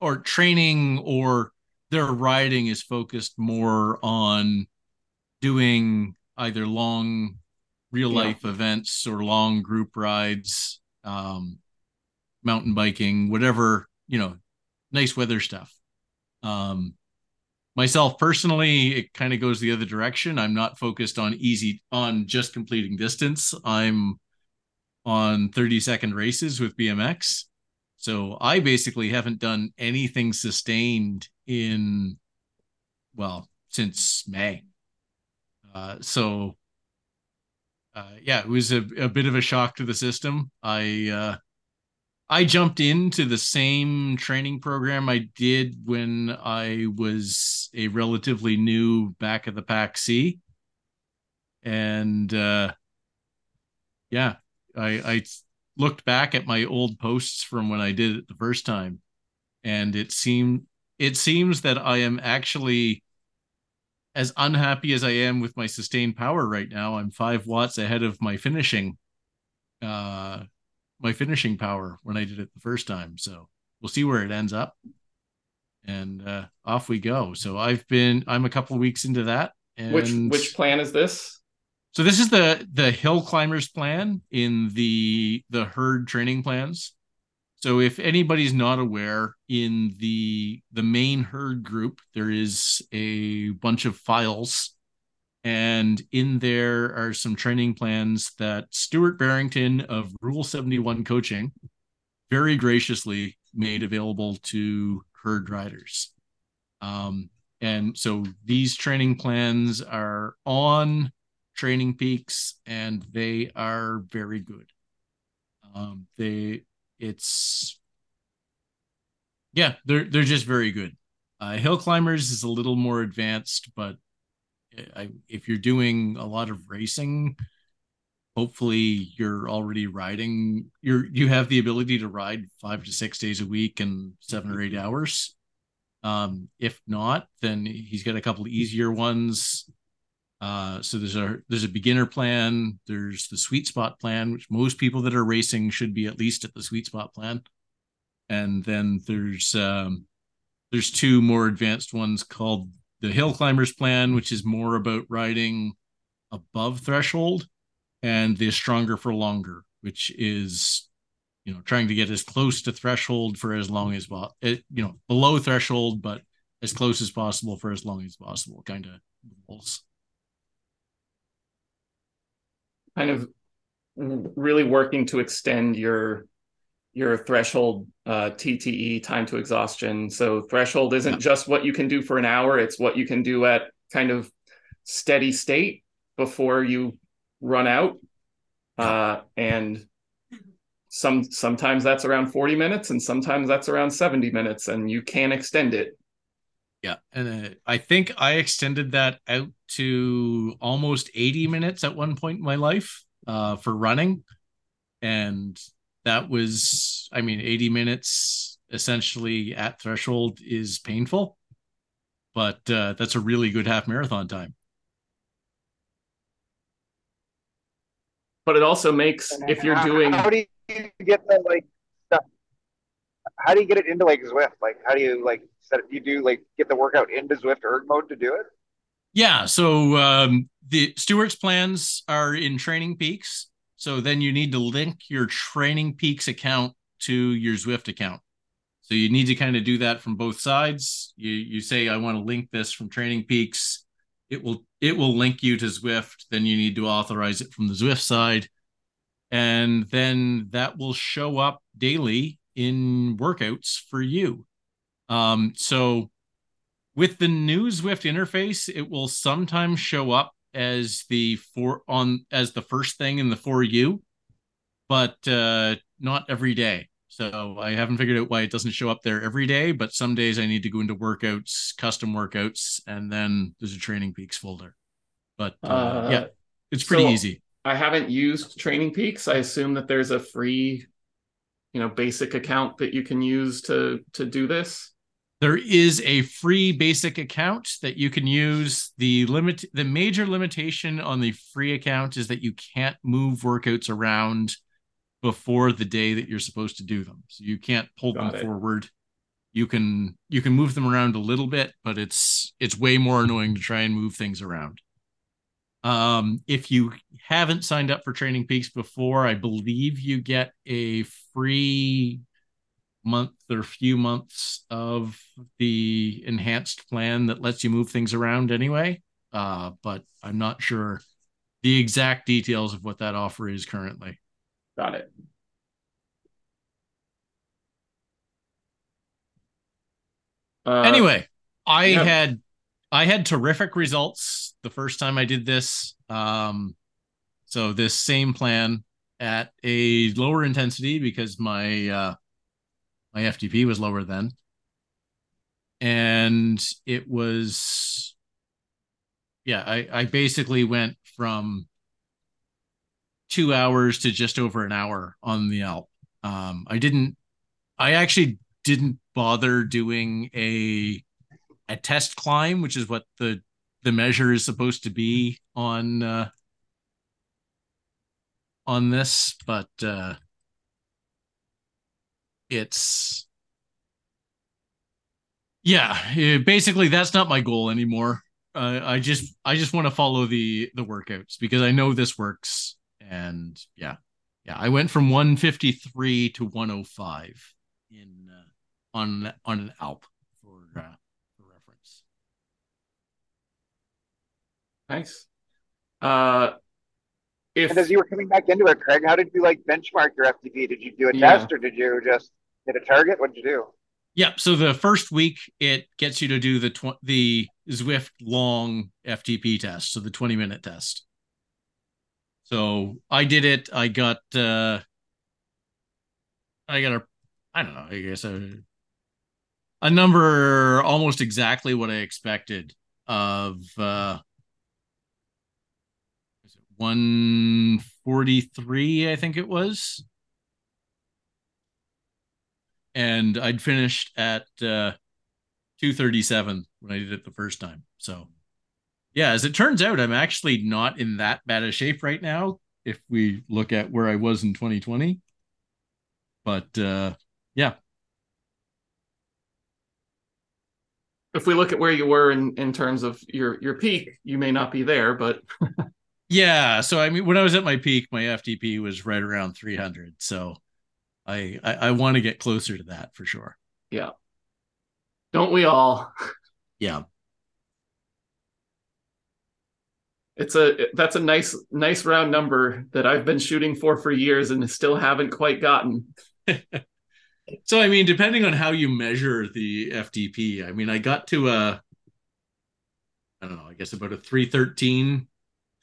or training or their riding is focused more on doing either long real life yeah. events or long group rides, um, mountain biking, whatever, you know, nice weather stuff. Um, myself personally, it kind of goes the other direction. I'm not focused on easy, on just completing distance. I'm on 30 second races with BMX. So I basically haven't done anything sustained in, well, since May. Uh, so, uh, yeah, it was a, a bit of a shock to the system. I, uh, I jumped into the same training program I did when I was a relatively new back of the pack C. And, uh, yeah, I, I looked back at my old posts from when I did it the first time, and it seemed it seems that I am actually as unhappy as I am with my sustained power right now. I'm five watts ahead of my finishing, uh, my finishing power when I did it the first time. So we'll see where it ends up, and uh, off we go. So I've been I'm a couple weeks into that. And which which plan is this? So this is the the hill climbers plan in the the herd training plans. So if anybody's not aware, in the the main herd group, there is a bunch of files, and in there are some training plans that Stuart Barrington of Rule Seventy One Coaching very graciously made available to herd riders. Um, and so these training plans are on Training Peaks, and they are very good. Um, they it's yeah, they're they're just very good. Uh, Hill Climbers is a little more advanced, but I, if you're doing a lot of racing, hopefully you're already riding. You're you have the ability to ride five to six days a week and seven or eight hours. Um, if not, then he's got a couple easier ones uh, so there's a there's a beginner plan. There's the sweet spot plan, which most people that are racing should be at least at the sweet spot plan. And then there's um, there's two more advanced ones called the hill climbers plan, which is more about riding above threshold, and the stronger for longer, which is you know trying to get as close to threshold for as long as well, it, you know below threshold, but as close as possible for as long as possible, kind of goals. Kind of really working to extend your your threshold uh, TTE time to exhaustion. So threshold isn't Yeah. just what you can do for an hour; it's what you can do at kind of steady state before you run out. Uh, and some sometimes that's around 40 minutes, and sometimes that's around 70 minutes, and you can extend it. Yeah, and uh, I think I extended that out to almost 80 minutes at one point in my life uh, for running, and that was, I mean, 80 minutes essentially at threshold is painful, but uh, that's a really good half marathon time. But it also makes if you're doing How do you get the like stuff? How do you get it into like Zwift? Like, how do you like set? You do like get the workout into Zwift erg mode to do it? Yeah, so um, the Stewart's plans are in Training Peaks. So then you need to link your Training Peaks account to your Zwift account. So you need to kind of do that from both sides. You you say I want to link this from Training Peaks. It will it will link you to Zwift. Then you need to authorize it from the Zwift side, and then that will show up daily in workouts for you. Um, so with the new Zwift interface, it will sometimes show up as the for on as the first thing in the for you, but uh, not every day. So I haven't figured out why it doesn't show up there every day. But some days I need to go into workouts, custom workouts, and then there's a Training Peaks folder. But uh, uh, yeah, it's pretty so- easy. I haven't used Training Peaks. I assume that there's a free, you know, basic account that you can use to to do this. There is a free basic account that you can use. The limit, the major limitation on the free account is that you can't move workouts around before the day that you're supposed to do them. So you can't pull Got them it. forward. You can you can move them around a little bit, but it's it's way more annoying to try and move things around. Um, if you haven't signed up for Training Peaks before, I believe you get a free month or few months of the enhanced plan that lets you move things around anyway. Uh, but I'm not sure the exact details of what that offer is currently. Got it. Uh, anyway, I yeah. had I had terrific results the first time I did this. Um, so this same plan at a lower intensity because my uh, my FTP was lower then, and it was yeah. I I basically went from two hours to just over an hour on the Alp. Um, I didn't. I actually didn't bother doing a a test climb, which is what the the measure is supposed to be on uh, on this, but uh, it's yeah, eh, basically that's not my goal anymore. Uh, I just I just want to follow the the workouts because I know this works, and yeah, yeah. I went from 153 to 105 in uh, on on an Alp for uh, for reference. Nice. Uh, if And as you were coming back into it, Craig, how did you like benchmark your FTP? Did you do a Yeah. test or did you just hit a target? What did you do? Yeah, so the first week it gets you to do the tw- the Zwift long FTP test, so the 20 minute test. So I did it. I got uh I got a I don't know, I guess a a number almost exactly what I expected of uh was it 143 I think it was and I'd finished at uh 237 when I did it the first time. So yeah, as it turns out, I'm actually not in that bad a shape right now if we look at where I was in 2020. But uh yeah, if we look at where you were in in terms of your your peak, you may not be there, but [LAUGHS] yeah. So I mean, when I was at my peak, my FTP was right around 300. So I I, I want to get closer to that for sure. Yeah. Don't we all? Yeah. It's a that's a nice nice round number that I've been shooting for for years and still haven't quite gotten. [LAUGHS] so I mean, depending on how you measure the FTP, I mean, I got to a, I don't know, I guess about a 313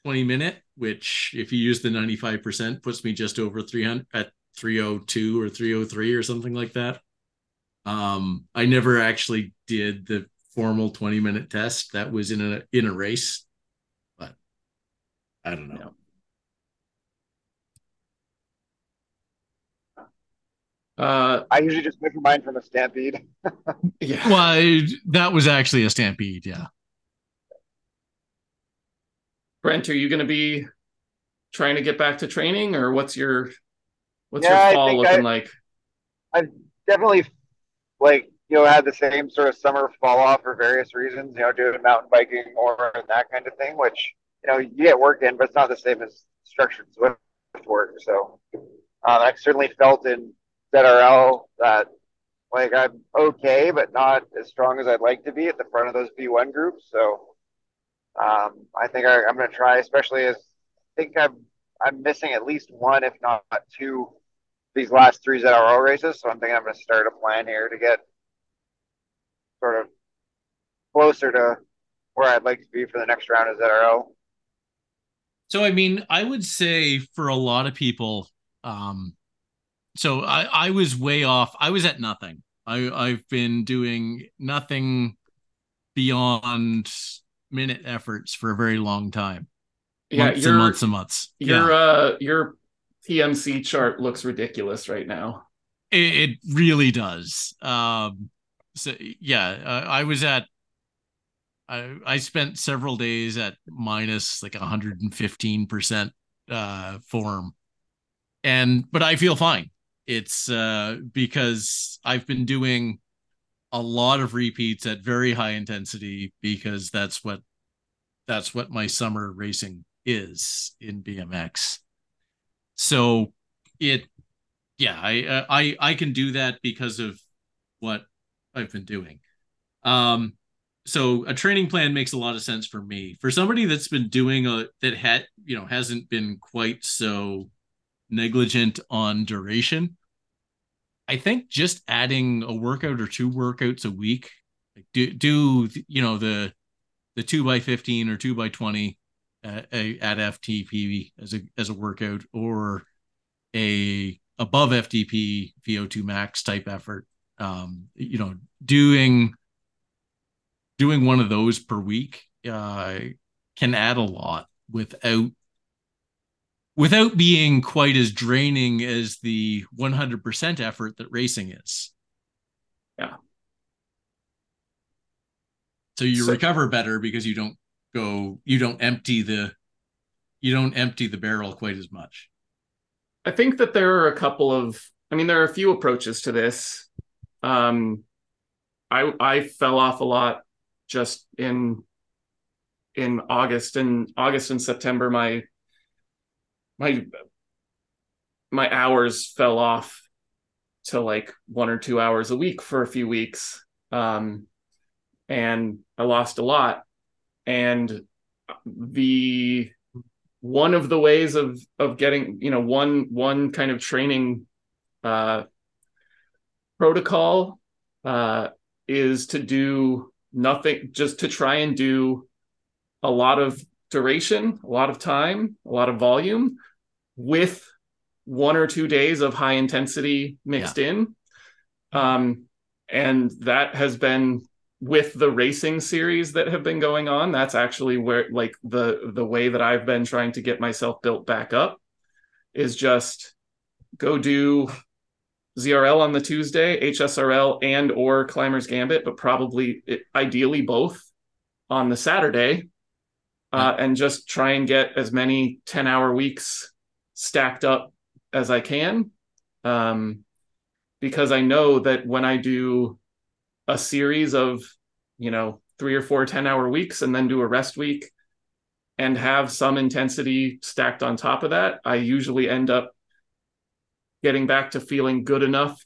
20 minute, which if you use the 95% puts me just over 300 at 302 or 303 or something like that. Um, I never actually did the formal 20 minute test that was in a in a race, but I don't know. Uh, I usually just measure mine from a stampede. [LAUGHS] yeah. Well, I, that was actually a stampede, yeah. Brent, are you going to be trying to get back to training, or what's your what's Yeah, your fall looking I- like? I definitely, like you know, had the same sort of summer fall off for various reasons. You know, doing mountain biking more and that kind of thing. Which you know, you get work in, but it's not the same as structured Zwift work. So um, I certainly felt in ZRL that like I'm okay, but not as strong as I'd like to be at the front of those B1 groups. So um, I think I, I'm going to try, especially as I think I'm I'm missing at least one, if not two, these last three ZRL races. So I'm thinking I'm going to start a plan here to get sort of closer to where I'd like to be for the next round of ZRL. So I mean, I would say for a lot of people, um, so I, I was way off. I was at nothing. I, I've been doing nothing beyond minute efforts for a very long time. Yeah, months and months and months. your yeah. uh your PMC chart looks ridiculous right now. It, it really does. Um, so yeah, uh, I was at. I I spent several days at minus like 115 percent uh form, and but I feel fine. It's uh because I've been doing a lot of repeats at very high intensity because that's what that's what my summer racing is in BMX. So it yeah, I I I can do that because of what I've been doing. Um so a training plan makes a lot of sense for me. For somebody that's been doing a that had, you know, hasn't been quite so negligent on duration, I think just adding a workout or two workouts a week, like do do you know the the two by fifteen or two by twenty at, at FTP as a as a workout or a above FTP VO2 max type effort. Um, you know, doing doing one of those per week uh, can add a lot without without being quite as draining as the 100% effort that racing is. Yeah. So you So- recover better because you don't go you don't empty the you don't empty the barrel quite as much. I think that there are a couple of I mean there are a few approaches to this. Um I I fell off a lot just in in August and August and September my my my hours fell off to like one or two hours a week for a few weeks. Um and I lost a lot. And the one of the ways of of getting you know one one kind of training uh protocol uh is to do nothing just to try and do a lot of duration a lot of time a lot of volume with one or two days of high intensity mixed in. Um and that has been with the racing series that have been going on. That's actually where like the the way that i've been trying to get myself built back up is just go do zrl on the tuesday hsrl and or climbers gambit but probably it, ideally both on the saturday uh, and just try and get as many 10 hour weeks stacked up as i can um, because i know that when i do a series of you know three or four 10 hour weeks and then do a rest week and have some intensity stacked on top of that i usually end up getting back to feeling good enough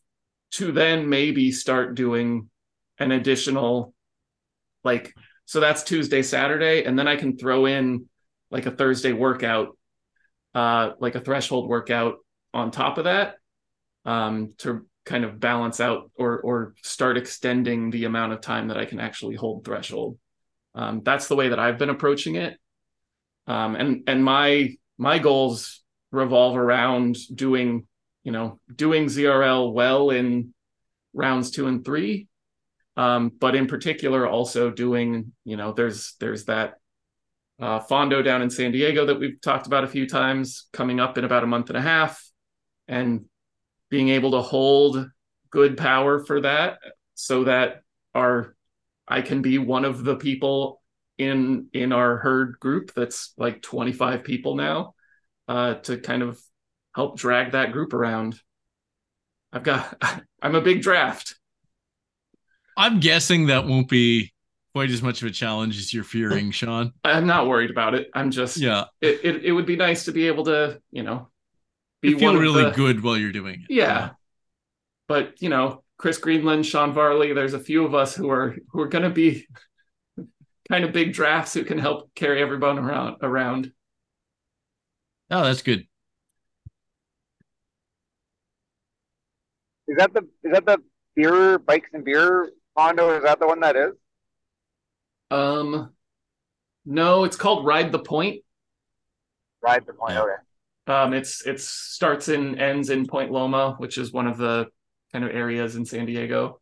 to then maybe start doing an additional like so that's tuesday saturday and then i can throw in like a thursday workout uh like a threshold workout on top of that um, to kind of balance out or or start extending the amount of time that I can actually hold threshold. Um, that's the way that I've been approaching it. Um, and and my my goals revolve around doing you know doing ZRL well in rounds two and three, um, but in particular also doing you know there's there's that uh, Fondo down in San Diego that we've talked about a few times coming up in about a month and a half, and being able to hold good power for that so that our I can be one of the people in in our herd group that's like 25 people now uh, to kind of help drag that group around. I've got [LAUGHS] I'm a big draft. I'm guessing that won't be quite as much of a challenge as you're fearing, Sean. I'm not worried about it. I'm just Yeah. it it, it would be nice to be able to, you know, You feel one really the- good while you're doing it. Yeah. But you know, Chris Greenland, Sean Varley, there's a few of us who are who are gonna be [LAUGHS] kind of big drafts who can help carry everyone around around. Oh, that's good. Is that the is that the beer bikes and beer condo? Is that the one that is? Um no, it's called Ride the Point. Ride the point. Okay. Um it's it's starts and ends in Point Loma, which is one of the kind of areas in San Diego.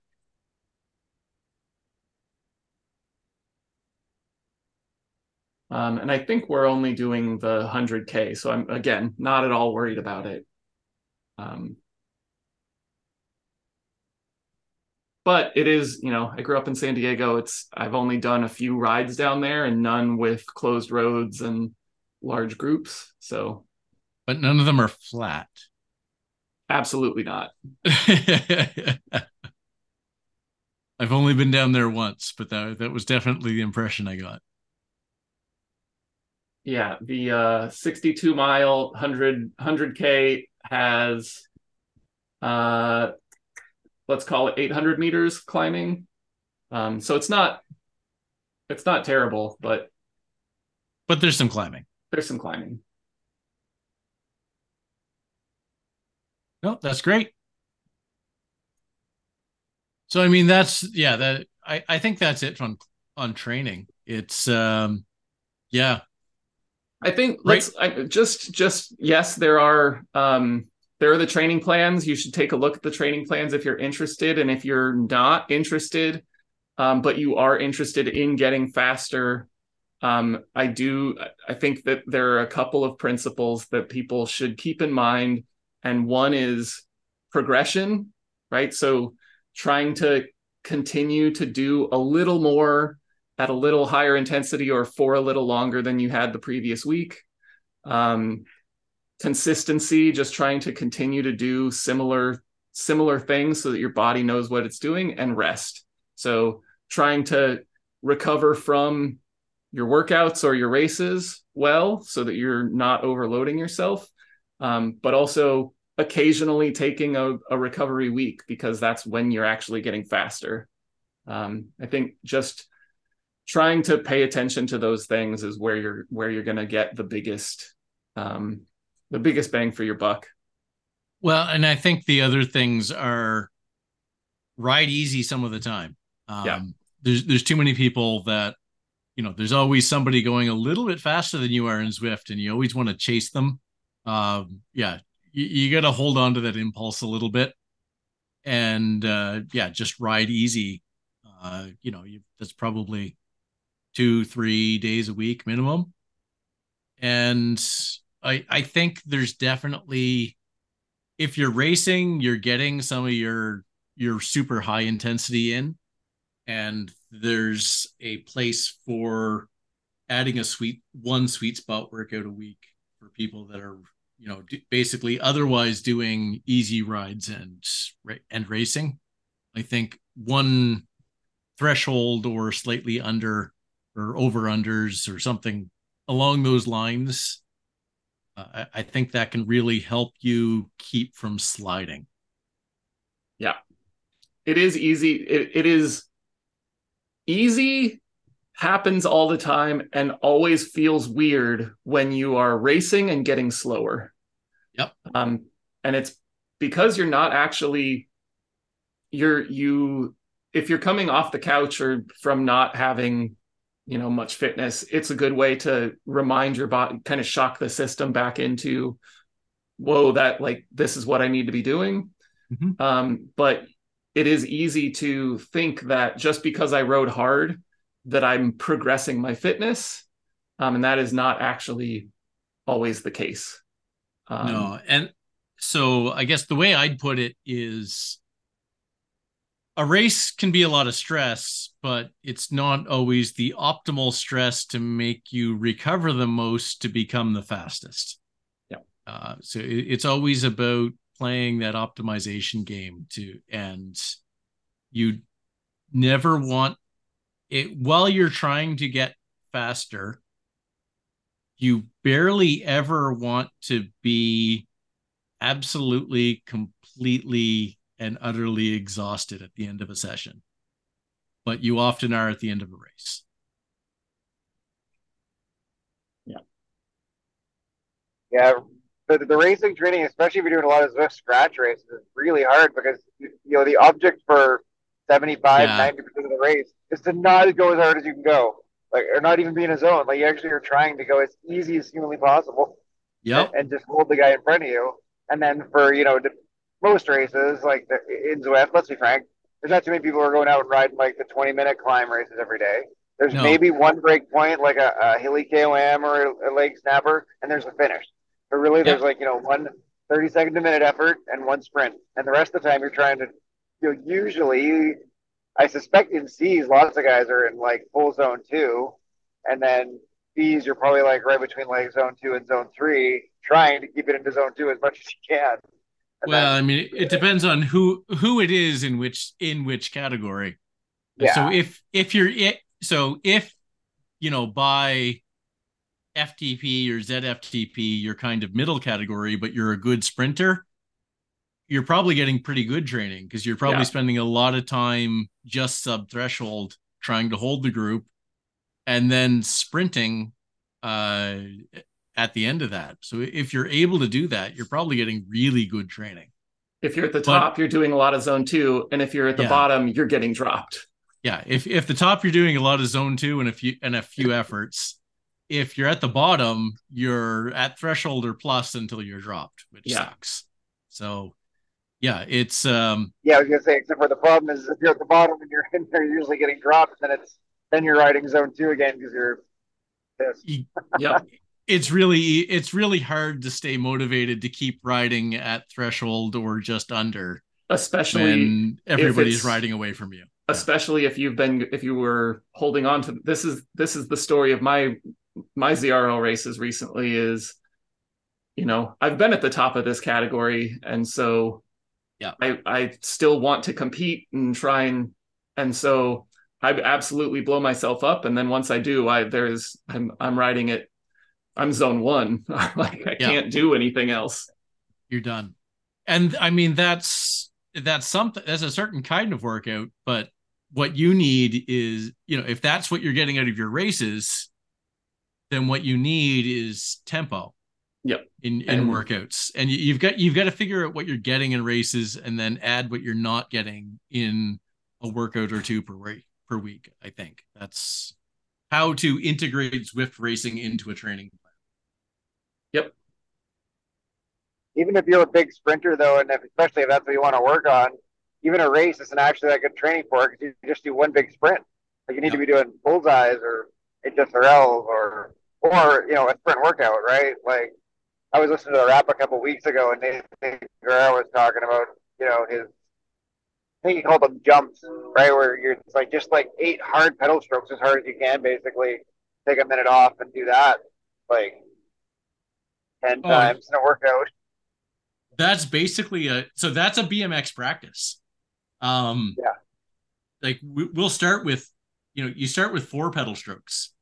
Um, and I think we're only doing the 100K. So I'm, again, not at all worried about it. Um, but it is, you know, I grew up in San Diego. It's, I've only done a few rides down there and none with closed roads and large groups. So But none of them are flat. absolutely not. [LAUGHS] I've only been down there once, but that that was definitely the impression I got. Yeah, the uh 62 mile 100 100k has uh let's call it 800 meters climbing. Um so it's not it's not terrible, but But there's some climbing. there's some climbing. No, that's great. So I mean that's yeah, that I I think that's it on on training. It's um yeah, I think Right. let's I, just just yes, there are um there are the training plans. You should take a look at the training plans if you're interested, and if you're not interested, um, but you are interested in getting faster. Um, I do. I think that there are a couple of principles that people should keep in mind, and one is progression, right? So trying to continue to do a little more at a little higher intensity or for a little longer than you had the previous week. Um, consistency, just trying to continue to do similar similar things so that your body knows what it's doing, and rest. So trying to recover from your workouts or your races well, so that you're not overloading yourself, um, but also occasionally taking a, a recovery week because that's when you're actually getting faster. Um, I think just trying to pay attention to those things is where you're where you're going to get the biggest um the biggest bang for your buck Well, and I think the other things are ride easy some of the time. Um, Yeah. There's there's too many people that, you know, there's always somebody going a little bit faster than you are in Zwift, and you always want to chase them. Um, yeah, you, you got to hold on to that impulse a little bit, and uh, yeah, just ride easy. Uh, you know, you, that's probably two, three days a week minimum, and I I think there's definitely if you're racing, you're getting some of your your super high intensity in, and there's a place for adding a sweet one sweet spot workout a week for people that are you know basically otherwise doing easy rides and and racing. I think one threshold or slightly under or over unders or something along those lines I, I think that can really help you keep from sliding. Yeah. It is easy it, it is easy happens all the time and always feels weird when you are racing and getting slower Yep. um and it's because you're not actually you're you if you're coming off the couch or from not having you know much fitness it's a good way to remind your body kind of shock the system back into whoa that like this is what i need to be doing mm-hmm. um, but it is easy to think that just because i rode hard that i'm progressing my fitness um, and that is not actually always the case um, no and so i guess the way i'd put it is a race can be a lot of stress, but it's not always the optimal stress to make you recover the most to become the fastest. Yeah. Uh, so it, it's always about playing that optimization game to, and you never want it while you're trying to get faster. You barely ever want to be absolutely, completely and utterly exhausted at the end of a session. But you often are at the end of a race. Yeah. Yeah. The, the racing training, especially if you're doing a lot of Zwift scratch races, is really hard because, you know, the object for 75, yeah. 90% of the race is to not go as hard as you can go. Like, or not even be in a zone. Like, you actually are trying to go as easy as humanly possible. Yep. And, and just hold the guy in front of you. And then for, you know, most races, like the, in Zwift, let's be frank, there's not too many people who are going out and riding like the 20 minute climb races every day. There's no. maybe one break point, like a, a hilly KOM or a, a leg snapper, and there's a finish. But really, there's like, you know, one 30 second to minute effort and one sprint. And the rest of the time, you're trying to, you know, usually, I suspect in C's, lots of guys are in like full zone two. And then B's, you're probably like right between like zone two and zone three, trying to keep it into zone two as much as you can well, I mean, it depends on who who it is in which in which category. Yeah. So if if you're it, so if you know by FTP or ZFTP, you're kind of middle category, but you're a good sprinter. You're probably getting pretty good training because you're probably yeah. spending a lot of time just sub threshold trying to hold the group, and then sprinting uh at the end of that. So if you're able to do that, you're probably getting really good training. If you're at the top, but, you're doing a lot of zone two, and if you're at the yeah. bottom, you're getting dropped. Yeah, if if the top you're doing a lot of zone two and a few and a few efforts. If you're at the bottom, you're at threshold or plus until you're dropped, which yeah. sucks. So yeah, it's um Yeah, I was gonna say, except for the problem is if you're at the bottom and you're [LAUGHS] in there, you're usually getting dropped, then it's then you're riding zone two again because you're pissed. yeah it's really it's really hard to stay motivated to keep riding at threshold or just under especially when everybody's riding away from you. Especially if you've been if you were holding on to this is this is the story of my my zrl races recently is you know i've been at the top of this category and so yeah. I i still want to compete and try and and so i absolutely blow myself up and then once i do i there's i'm i'm riding it I'm zone one. [LAUGHS] like I yeah. can't do anything else. You're done. And I mean that's that's something that's a certain kind of workout, but what you need is, you know, if that's what you're getting out of your races, then what you need is tempo. Yep. In in and, workouts. And you've got you've got to figure out what you're getting in races and then add what you're not getting in a workout or two per week per week. I think that's how to integrate Zwift racing into a training Yep. Even if you're a big sprinter, though, and if, especially if that's what you want to work on, even a race isn't actually that good training for it because you just do one big sprint. Like you need yep. to be doing bullseyes or HSRLs or or you know a sprint workout, right? Like I was listening to the rap a couple weeks ago, and Nathan Guerrero was talking about you know his I think he called them jumps, right? Where you're it's like just like eight hard pedal strokes as hard as you can, basically. Take a minute off and do that. Like 10 oh, times in a workout. That's basically a so that's a BMX practice. Um yeah. Like we, we'll start with you know, you start with four pedal strokes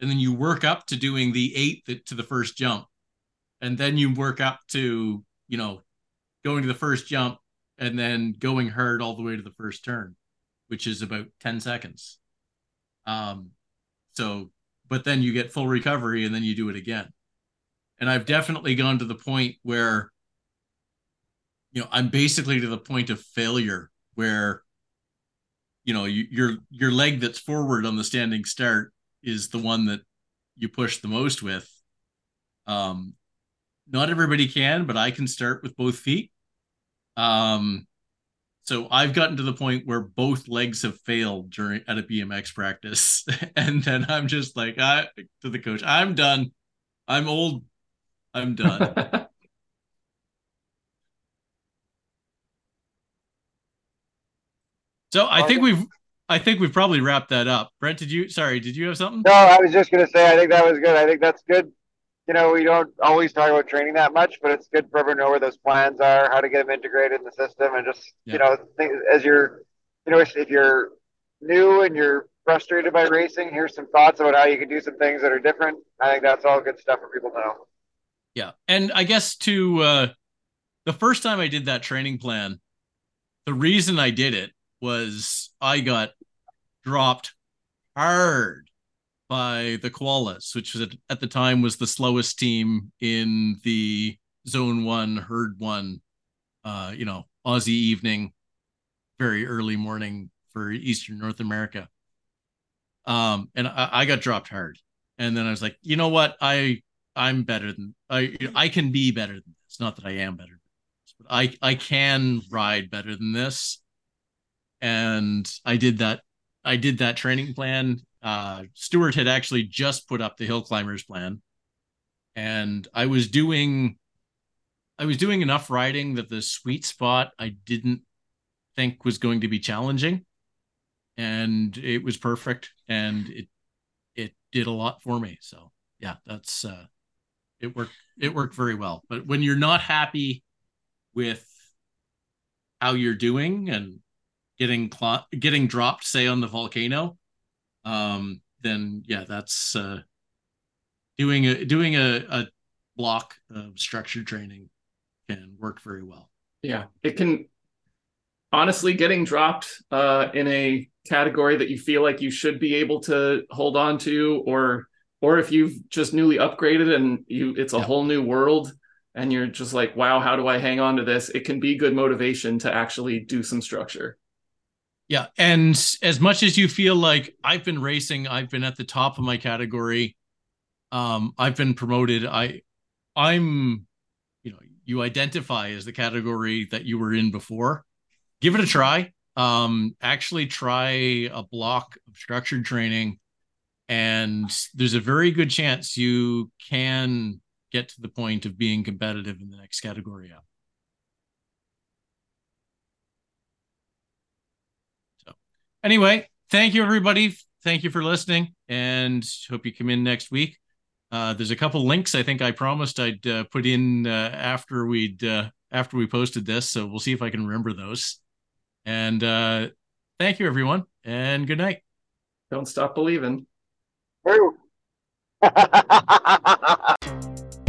and then you work up to doing the eight to the first jump. And then you work up to, you know, going to the first jump and then going hard all the way to the first turn, which is about 10 seconds. Um so but then you get full recovery and then you do it again and I've definitely gone to the point where, you know, I'm basically to the point of failure where, you know, you, your your leg that's forward on the standing start is the one that you push the most with. Um, not everybody can, but I can start with both feet. Um, so I've gotten to the point where both legs have failed during at a BMX practice, [LAUGHS] and then I'm just like, I to the coach, I'm done. I'm old. I'm done. [LAUGHS] so I think we've I think we've probably wrapped that up. Brent, did you? Sorry, did you have something? No, I was just gonna say I think that was good. I think that's good. You know, we don't always talk about training that much, but it's good for everyone to know where those plans are, how to get them integrated in the system, and just yeah. you know, think, as you're, you know, if you're new and you're frustrated by racing, here's some thoughts about how you can do some things that are different. I think that's all good stuff for people to know. Yeah, and I guess to uh, the first time I did that training plan, the reason I did it was I got dropped hard by the Koalas, which was at the time was the slowest team in the Zone One, Herd One, uh, you know, Aussie evening, very early morning for Eastern North America. Um, and I, I got dropped hard, and then I was like, you know what, I I'm better than I I can be better than this. Not that I am better, this, but I I can ride better than this. And I did that. I did that training plan uh, Stuart had actually just put up the hill climbers plan, and I was doing, I was doing enough riding that the sweet spot I didn't think was going to be challenging, and it was perfect, and it it did a lot for me. So yeah, that's uh, it worked. It worked very well. But when you're not happy with how you're doing and getting cl- getting dropped, say on the volcano, um, then yeah, that's uh, doing a doing a, a block of structured training can work very well. Yeah, it can. Honestly, getting dropped uh, in a category that you feel like you should be able to hold on to, or or if you've just newly upgraded and you it's a yeah. whole new world and you're just like, wow, how do I hang on to this? It can be good motivation to actually do some structure. Yeah. And as much as you feel like I've been racing, I've been at the top of my category. Um, I've been promoted. I I'm, you know, you identify as the category that you were in before. Give it a try. Um, actually try a block of structured training. And there's a very good chance you can get to the point of being competitive in the next category up. So, anyway, thank you everybody. Thank you for listening, and hope you come in next week. Uh, there's a couple links I think I promised I'd uh, put in uh, after we'd uh, after we posted this, so we'll see if I can remember those. And uh, thank you everyone, and good night. Don't stop believing. True. [LAUGHS]